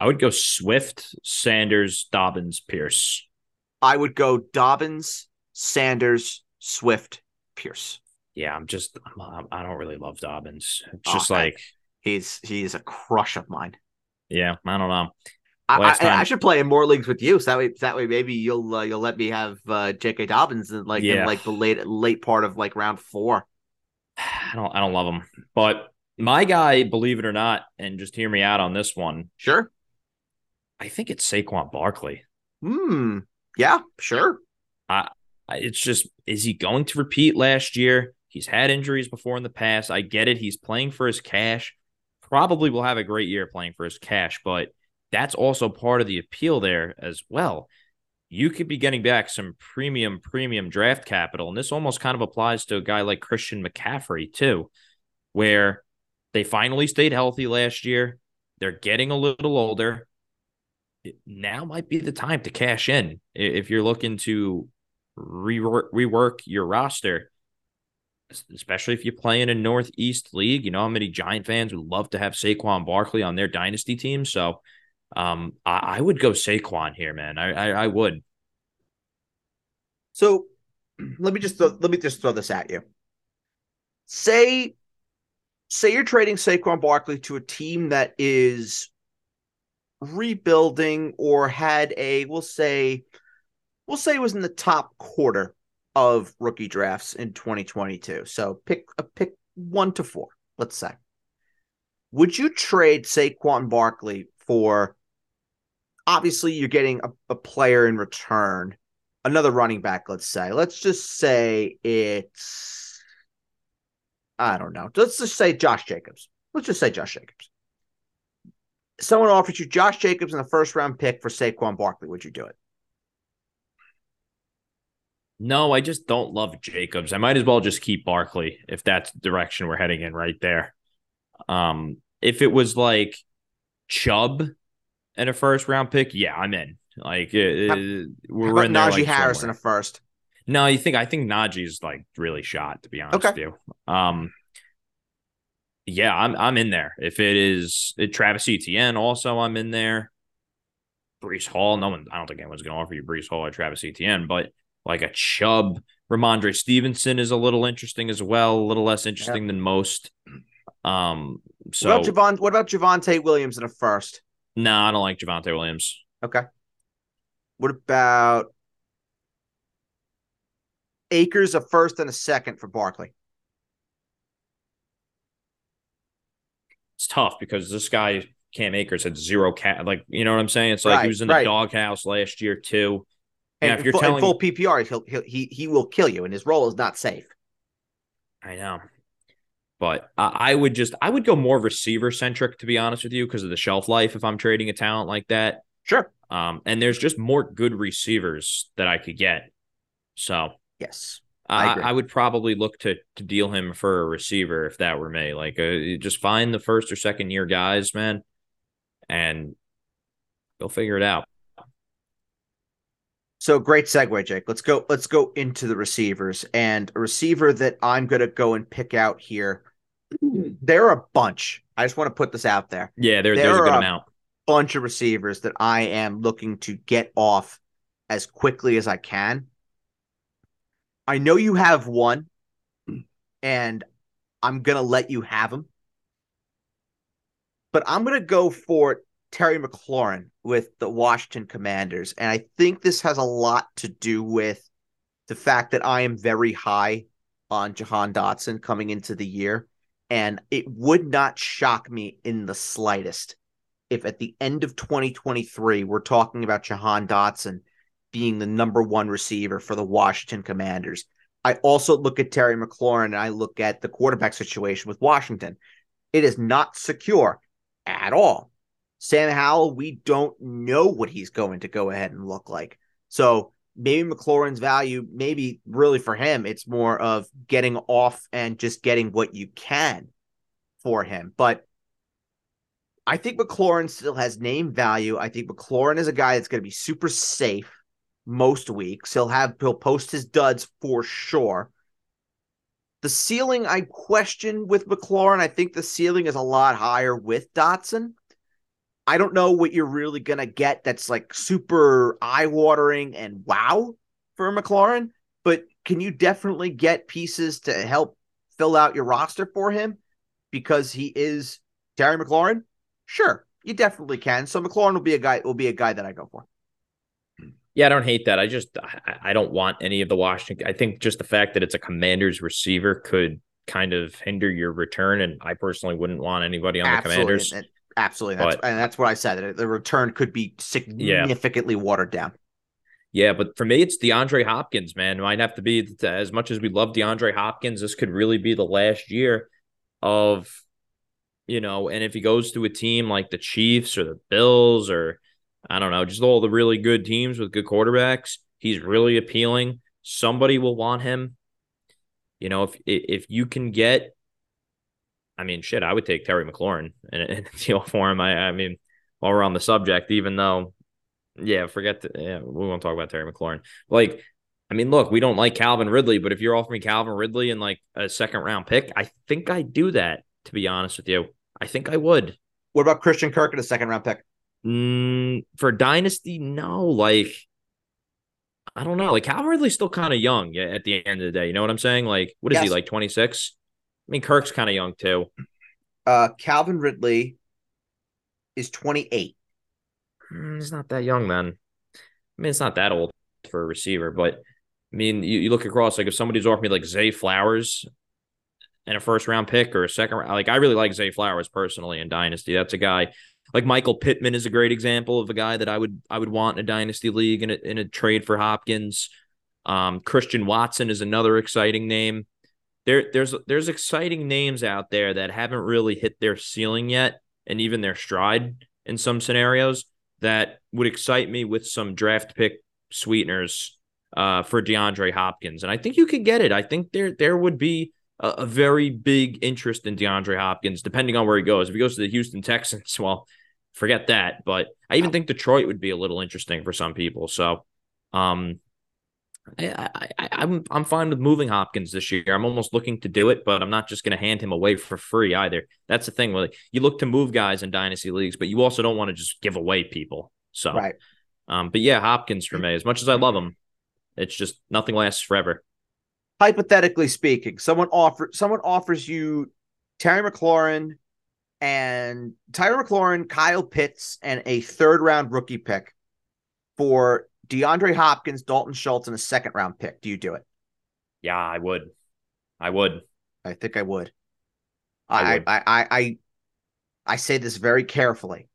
I would go Swift, Sanders, Dobbins, Pierce. I would go Dobbins, Sanders, Swift, Pierce. Yeah, I'm just I'm, I don't really love Dobbins. It's Oh, just I- like He's he is a crush of mine. yeah, I don't know. I, I, I should play in more leagues with you, so that way, that way maybe you'll uh, you'll let me have uh, J.K. Dobbins in like in like the late late part of like round four. I don't I don't love him. But my guy, believe it or not, and just hear me out on this one. Sure. I think it's Saquon Barkley. Hmm. Yeah. Sure. I- It's just, is he going to repeat last year? He's had injuries before in the past. I get it. He's playing for his cash. Probably will have a great year playing for his cash, but that's also part of the appeal there as well. You could be getting back some premium, premium draft capital. And this almost kind of applies to a guy like Christian McCaffrey, too, where they finally stayed healthy last year. They're getting a little older. Now might be the time to cash in if you're looking to rework, rework your roster, especially if you play in a Northeast league. You know how many Giant fans would love to have Saquon Barkley on their dynasty team. So um, I, I would go Saquon here, man. I, I, I would. So let me just throw, let me just throw this at you. Say say you're trading Saquon Barkley to a team that is rebuilding or had a we'll say we'll say it was in the top quarter of rookie drafts in 2022. So pick a pick 1 to 4, let's say. Would you trade Saquon Barkley for obviously you're getting a, a player in return another running back, let's say. Let's just say it's I don't know. Let's just say Josh Jacobs. Let's just say Josh Jacobs. Someone offers you Josh Jacobs in the first round pick for Saquon Barkley. Would you do it? No, I just don't love Jacobs. I might as well just keep Barkley if that's the direction we're heading in right there. Um, if it was like Chubb and a first round pick, yeah, I'm in. Like uh, How- we're in there Najee like Harris in a first? No, you think I think Najee's like really shot, to be honest Okay. with you. Um yeah, I'm I'm in there. If it is uh, Travis Etienne, also I'm in there. Breece Hall. No one I don't think anyone's gonna offer you Breece Hall or Travis Etienne, but like a Chubb, Rhamondre Stevenson is a little interesting as well, a little less interesting than most. Um so what about Javon? What about Javonte Williams in a first? no, I don't like Javonte Williams. Okay. What about Akers a first and a second for Barkley? it's tough because this guy Cam Akers had zero cat like you know what I'm saying? It's like Right, he was in the right. doghouse last year too. Yeah, And if you're full, telling full PPR, he'll, he'll he he will kill you, and his role is not safe. I know. But I, I would just I would go more receiver centric to be honest with you because of the shelf life if I'm trading a talent like that. Sure. Um, and there's just more good receivers that I could get. So Yes. I I. I would probably look to to deal him for a receiver if that were me. Like, uh, just find the first or second year guys, man, and they'll figure it out. So great segue, Jake. Let's go. Let's go into the receivers and a receiver that I'm gonna go and pick out here. Hmm. There are a bunch. I just want to put this out there. Yeah, there, There there's a good are- amount. Bunch of receivers that I am looking to get off as quickly as I can. I know you have one, and I'm gonna let you have him. But I'm gonna go for Terry McLaurin with the Washington Commanders, and I think this has a lot to do with the fact that I am very high on Jahan Dotson coming into the year, and it would not shock me in the slightest if at the end of 2023 we're talking about Jahan Dotson being the number one receiver for the Washington Commanders. I also look at Terry McLaurin and I look at the quarterback situation with Washington. It is not secure at all. Sam Howell, we don't know what he's going to go ahead and look like. So maybe McLaurin's value, maybe really for him, it's more of getting off and just getting what you can for him. But I think McLaurin still has name value. I think McLaurin is a guy that's going to be super safe most weeks. He'll have he'll post his duds for sure. The ceiling I question with McLaurin. I think the ceiling is a lot higher with Dotson. I don't know what you're really gonna get that's like super eye watering and wow for McLaurin, but can you definitely get pieces to help fill out your roster for him because he is Terry McLaurin? Sure, you definitely can. So McLaurin will be a guy will be a guy that I go for. Yeah, I don't hate that. I just I, I don't want any of the Washington. I think just the fact that it's a Commanders receiver could kind of hinder your return, and I personally wouldn't want anybody on Absolutely. the Commanders. And, absolutely, that's, But- and that's what I said. The return could be significantly watered down. Yeah, but for me, it's DeAndre Hopkins, man. It might have to be as much as we love DeAndre Hopkins. This could really be the last year of, you know, and if he goes to a team like the Chiefs or the Bills or I don't know, just all the really good teams with good quarterbacks, he's really appealing. Somebody will want him. You know, if if you can get, I mean, shit, I would take Terry McLaurin and, and deal for him. I, I mean, while we're on the subject, even though yeah, forget the, yeah, we won't talk about Terry McLaurin. Like, I mean, look, we don't like Calvin Ridley, but if you're offering Calvin Ridley in like a second round pick, I think I do that. To be honest with you, I think I would. What about Christian Kirk in a second round pick? Mm, for dynasty, no. Like, I don't know. Like Calvin Ridley's still kind of young at the end of the day. You know what I'm saying? Like, what is he like? 26. I mean, Kirk's kind of young too. Uh, Calvin Ridley is 28. Mm, he's not that young then. I mean, it's not that old for a receiver, but I mean, you, you look across like if somebody's offering me like Zay Flowers and a first round pick or a second round, like I really like Zay Flowers personally in Dynasty. That's a guy like Michael Pittman is a great example of a guy that I would I would want in a Dynasty league in a, in a trade for Hopkins. Um, Christian Watson is another exciting name. There, there's there's exciting names out there that haven't really hit their ceiling yet, and even their stride in some scenarios that would excite me with some draft pick sweeteners uh, for DeAndre Hopkins. And I think you could get it. I think there there would be a, a very big interest in DeAndre Hopkins, depending on where he goes. If he goes to the Houston Texans, well, forget that. But I even think Detroit would be a little interesting for some people. So um I, I, I'm I'm fine with moving Hopkins this year. I'm almost looking to do it, but I'm not just going to hand him away for free either. That's the thing. Like you look to move guys in dynasty leagues, but you also don't want to just give away people. So, Right. um, but yeah, Hopkins for me. As much as I love him, it's just nothing lasts forever. Hypothetically speaking, someone offer someone offers you Terry McLaurin and Tyler McLaurin, Kyle Pitts, and a third round rookie pick for DeAndre Hopkins, Dalton Schultz, and a second round pick. Do you do it? Yeah, I would. I would. I think I would. I I would. I I I, I say this very carefully.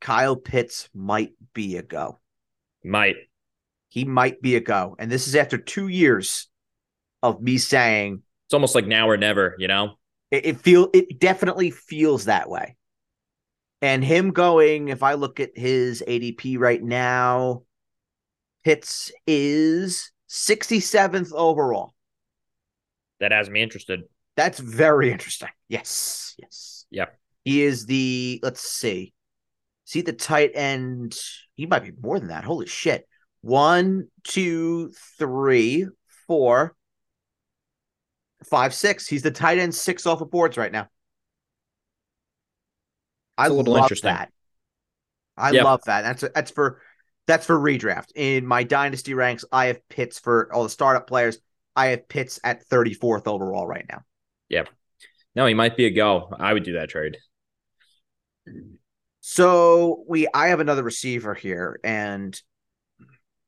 Kyle Pitts might be a go. Might. He might be a go. And this is after two years of me saying It's almost like now or never. You know. it, it feel it definitely feels that way. And him going, if I look at his ADP right now, Pitts is 67th overall. That has me interested. That's very interesting. Yes. Yes. Yep. He is the let's see. See the tight end. He might be more than that. Holy shit. One, two, three, four, five, six. He's the tight end six off of boards right now. I a little love interesting. that. I Yep. love that. That's that's for That's for redraft. In my dynasty ranks, I have Pitts for all the startup players. I have Pitts at 34th overall right now. Yeah. No, he might be a go. I would do that trade. So we I have another receiver here, and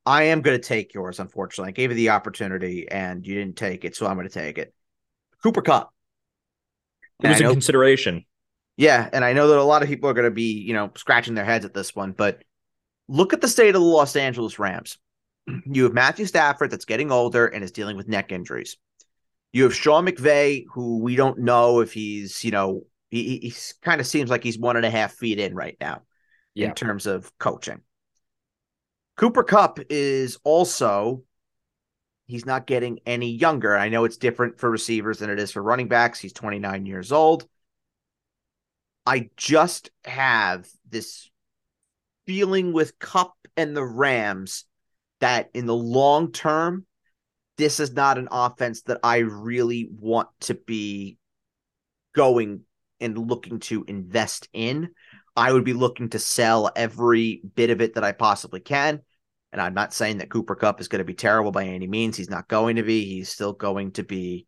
I am going to take yours. Unfortunately, I gave you the opportunity, and you didn't take it, so I'm going to take it. Cooper Kupp. It was And I in know- consideration. Yeah, and I know that a lot of people are going to be, you know, scratching their heads at this one, but look at the state of the Los Angeles Rams. You have Matthew Stafford that's getting older and is dealing with neck injuries. You have Sean McVay, who we don't know if he's, you know, he, he kind of seems like he's one and a half feet in right now Yeah. in terms of coaching. Cooper Kupp is also he's not getting any younger. I know it's different for receivers than it is for running backs. He's 29 years old. I just have this feeling with Kupp and the Rams that in the long term, this is not an offense that I really want to be going and looking to invest in. I would be looking to sell every bit of it that I possibly can. And I'm not saying that Cooper Kupp is going to be terrible by any means. He's not going to be. He's still going to be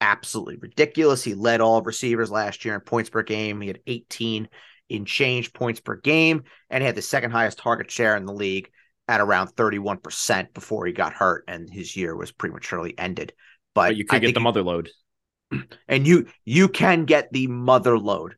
absolutely ridiculous. He led all receivers last year in points per game. He had 18 in change points per game, and he had the second highest target share in the league at around 31% before he got hurt and his year was prematurely ended. But, But you I could get the mother load. and you you can get the mother load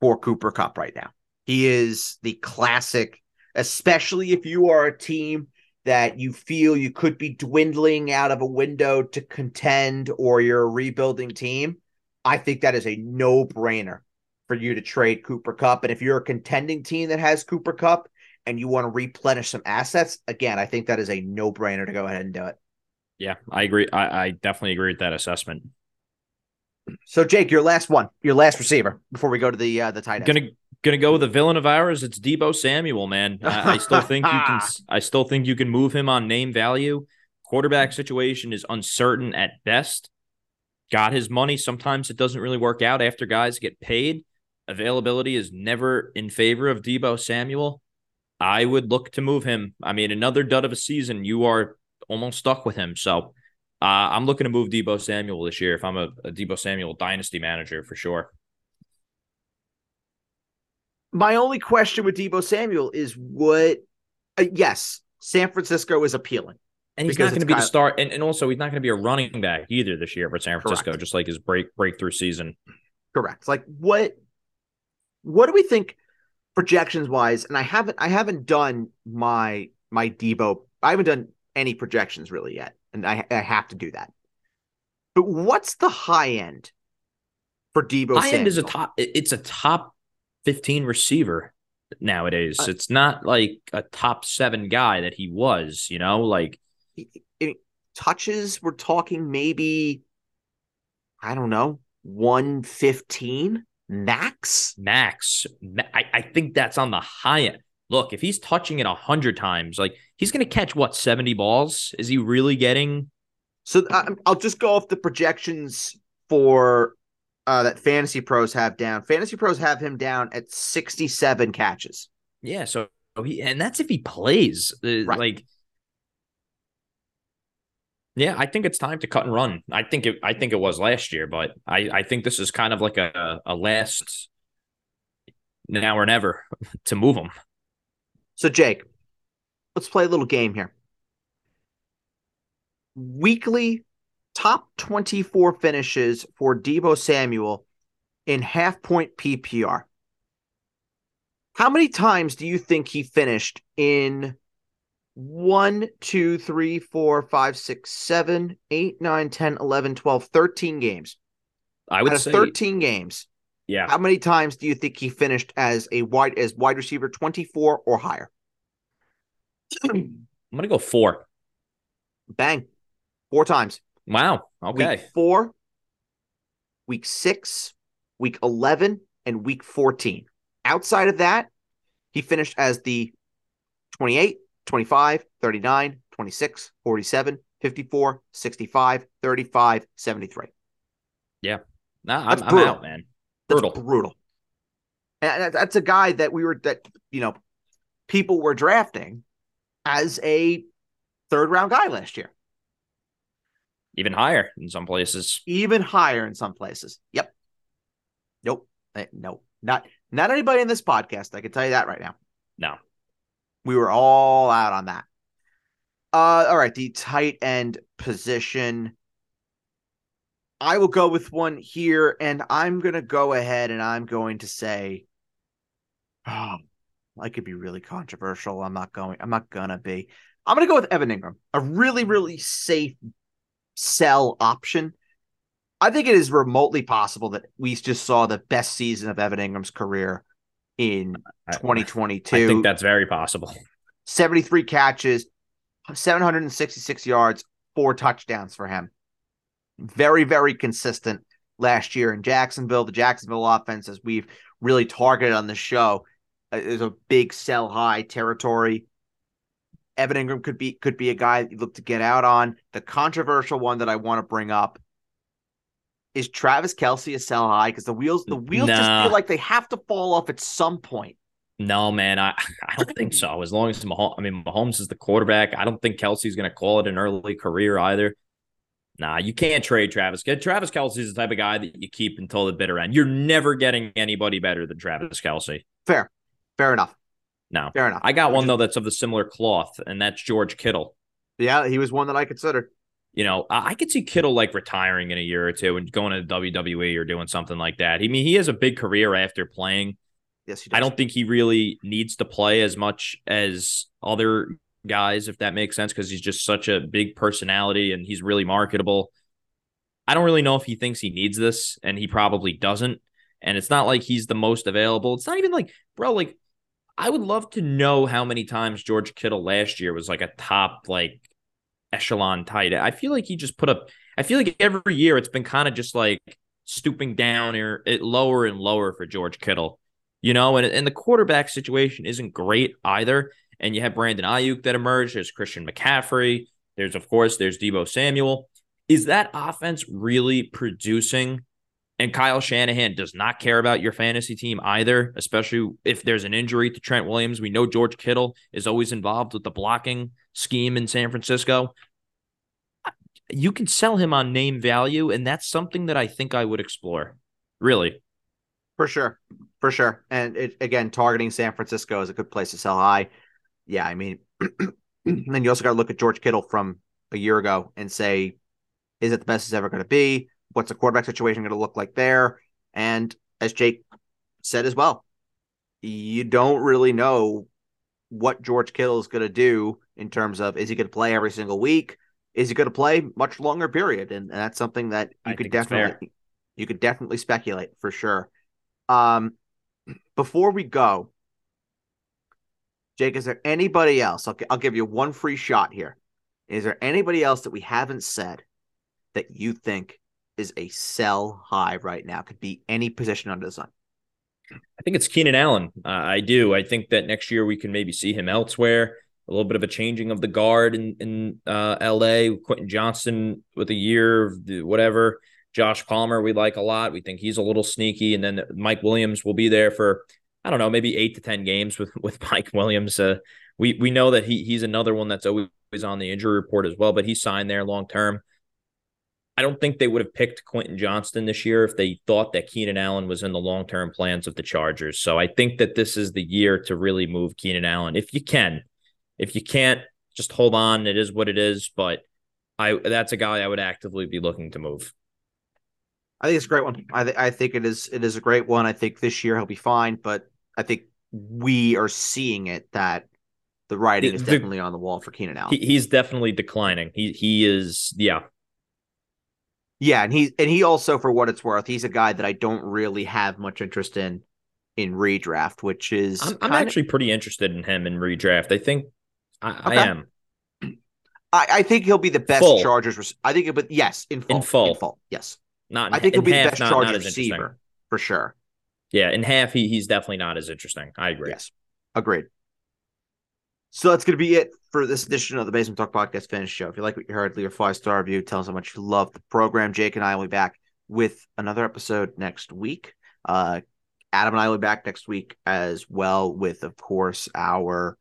for Cooper Kupp right now. He is the classic, especially if you are a team that you feel you could be dwindling out of a window to contend or you're a rebuilding team. I think that is a no-brainer for you to trade Cooper Kupp. And if you're a contending team that has Cooper Kupp and you want to replenish some assets, again, I think that is a no-brainer to go ahead and do it. Yeah, I agree. I, I definitely agree with that assessment. So Jake, your last one, your last receiver before we go to the uh, the tight end. Gonna gonna go with the villain of ours. It's Deebo Samuel, man. I, I still think you can. I still think you can move him on name value. Quarterback situation is uncertain at best. Got his money. Sometimes it doesn't really work out after guys get paid. Availability is never in favor of Deebo Samuel. I would look to move him. I mean, another dud of a season. You are almost stuck with him. So uh, I'm looking to move Deebo Samuel this year if I'm a, a Deebo Samuel dynasty manager for sure. My only question with Deebo Samuel is what? Uh, yes, San Francisco is appealing. And he's not going to be the start, and, and also he's not going to be a running back either this year for San Francisco, Correct. just like his break breakthrough season. Correct. Like what? What do we think projections wise? And I haven't I haven't done my my Deebo. I haven't done any projections really yet, and I I have to do that. But what's the high end for Deebo? High end is a top. It's a top fifteen receiver nowadays. Uh, it's not like a top seven guy that he was. You know, like touches. We're talking maybe. I don't know, one fifteen max. Max. I, I think that's on the high end. Look, if he's touching it a hundred times, like he's going to catch what seventy balls? Is he really getting? So I'll just go off the projections for uh, that Fantasy Pros have down. Fantasy Pros have him down at 67 catches. Yeah, so he and that's if he plays. Uh, Right. Like, yeah, I think it's time to cut and run. I think it. I think it was last year, but I I think this is kind of like a a last now or never to move him. So Jake, let's play a little game here. Weekly top 24 finishes for Deebo Samuel in half point PPR. How many times do you think he finished in one, two, three, four, five, six, seven, eight, nine, 10, 11, 12, 13 games? I would say, 13 games, yeah, how many times do you think he finished as a wide as wide receiver 24 or higher? I'm gonna go four. Bang. Four times. Wow. Okay. Week four, week six, week 11, and week 14. Outside of that, he finished as the 28, 25, 39, 26, 47, 54, 65, 35, 73. Nah, I'm, That's I'm brutal. out, man. That's Brutal. brutal. And that's a guy that we were that you know people were drafting as a third round guy last year. Even higher in some places. Even higher in some places. Yep. Nope. Eh, No, not not anybody in this podcast. I can tell you that right now. No. We were all out on that. Uh, all right, the tight end position. I will go with one here, and I'm gonna go ahead and I'm going to say, oh, I could be really controversial. I'm not going. I'm not gonna be. I'm gonna go with Evan Engram, a really, really safe sell option. I think it is remotely possible that we just saw the best season of Evan Engram's career in 2022. I think that's very possible. 73 catches, 766 yards, four touchdowns for him. Very, very consistent last year in Jacksonville. The Jacksonville offense, as we've really targeted on the show, is a big sell high territory. Evan Engram could be could be a guy that you look to get out on. The controversial one that I want to bring up is Travis Kelce a sell high because the wheels the wheels just feel like they have to fall off at some point. No, man, I, I don't think so. As long as Mahomes, I mean, Mahomes is the quarterback. I don't think Kelce's going to call it an early career either. Nah, you can't trade Travis. Travis Kelce is the type of guy that you keep until the bitter end. You're never getting anybody better than Travis Kelce. Fair, fair enough, No, fair enough. I got one though that's of the similar cloth, and that's George Kittle. Yeah, he was one that I considered. You know, I could see Kittle like retiring in a year or two and going to WWE or doing something like that. I mean, he has a big career after playing. Yes, he does. I don't think he really needs to play as much as other guys, if that makes sense, because he's just such a big personality and he's really marketable. I don't really know if he thinks he needs this, and he probably doesn't. And it's not like he's the most available. It's not even like, bro, like, I would love to know how many times George Kittle last year was like a top, like, echelon tight. I feel like he just put up, I feel like every year it's been kind of just like stooping down or it lower and lower for George Kittle you know, and, and the quarterback situation isn't great either. And you have Brandon Aiyuk that emerged. There's Christian McCaffrey. There's, of course, there's Deebo Samuel. Is that offense really producing? And Kyle Shanahan does not care about your fantasy team either, especially if there's an injury to Trent Williams. We know George Kittle is always involved with the blocking scheme in San Francisco. You can sell him on name value, and that's something that I think I would explore. Really. For sure. For sure. And it, again, targeting San Francisco is a good place to sell high. Yeah, I mean, then you also got to look at George Kittle from a year ago and say, is it the best it's ever going to be? What's the quarterback situation going to look like there? And as Jake said as well, you don't really know what George Kittle is going to do in terms of is he going to play every single week? Is he going to play much longer period? And, and that's something that you I could think it's fair. definitely you could definitely speculate for sure. Um, before we go, Jake, is there anybody else? I'll, I'll give you one free shot here. Is there anybody else that we haven't said that you think is a sell high right now? Could be any position under the sun. I think it's Keenan Allen. Uh, I do. I think that next year we can maybe see him elsewhere. A little bit of a changing of the guard in in uh, L.A. Quentin Johnston with a year, of whatever. Josh Palmer, we like a lot. We think he's a little sneaky, and then Mike Williams will be there for I don't know, maybe eight to ten games with with Mike Williams. Uh, we we know that he he's another one that's always on the injury report as well, but he signed there long term. I don't think they would have picked Quentin Johnston this year if they thought that Keenan Allen was in the long term plans of the Chargers. So I think that this is the year to really move Keenan Allen if you can. If you can't, just hold on. It is what it is. But I that's a guy I would actively be looking to move. I think it's a great one. I th- I think it is it is a great one. I think this year he'll be fine, but I think we are seeing it that the writing The- is the- definitely on the wall for Keenan Allen. He, he's definitely declining. He he is yeah. Yeah, and he and he also, for what it's worth, he's a guy that I don't really have much interest in in redraft, which is I'm, I'm actually pretty interested in him in redraft. I think I, Okay. I am. I, I think he'll be the best Full. Chargers. rec- I think, but yes, in full, In full. yes, Not in, I think he'll in be the best not, not Chargers interesting. receiver for sure. Yeah, in half he he's definitely not as interesting. I agree. Yes, agreed. So that's going to be it for this edition of the Basement Talk Podcast Finish Show. If you like what you heard, leave a five star review. Tell us how much you love the program. Jake and I will be back with another episode next week. Uh, Adam and I will be back next week as well with, of course, our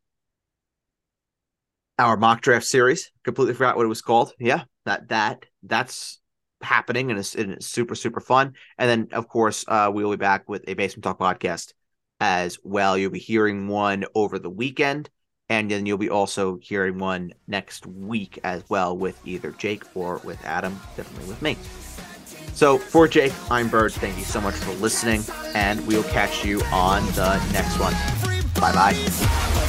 our mock draft series. Completely forgot what it was called. Yeah, that that that's happening and it's, and it's super super fun. And then of course uh, we will be back with a Basement Talk podcast as well. You'll be hearing one over the weekend, and then you'll be also hearing one next week as well with either Jake or with Adam, definitely with me. So for Jake, I'm Bird. Thank you so much for listening, and we'll catch you on the next one. Bye bye.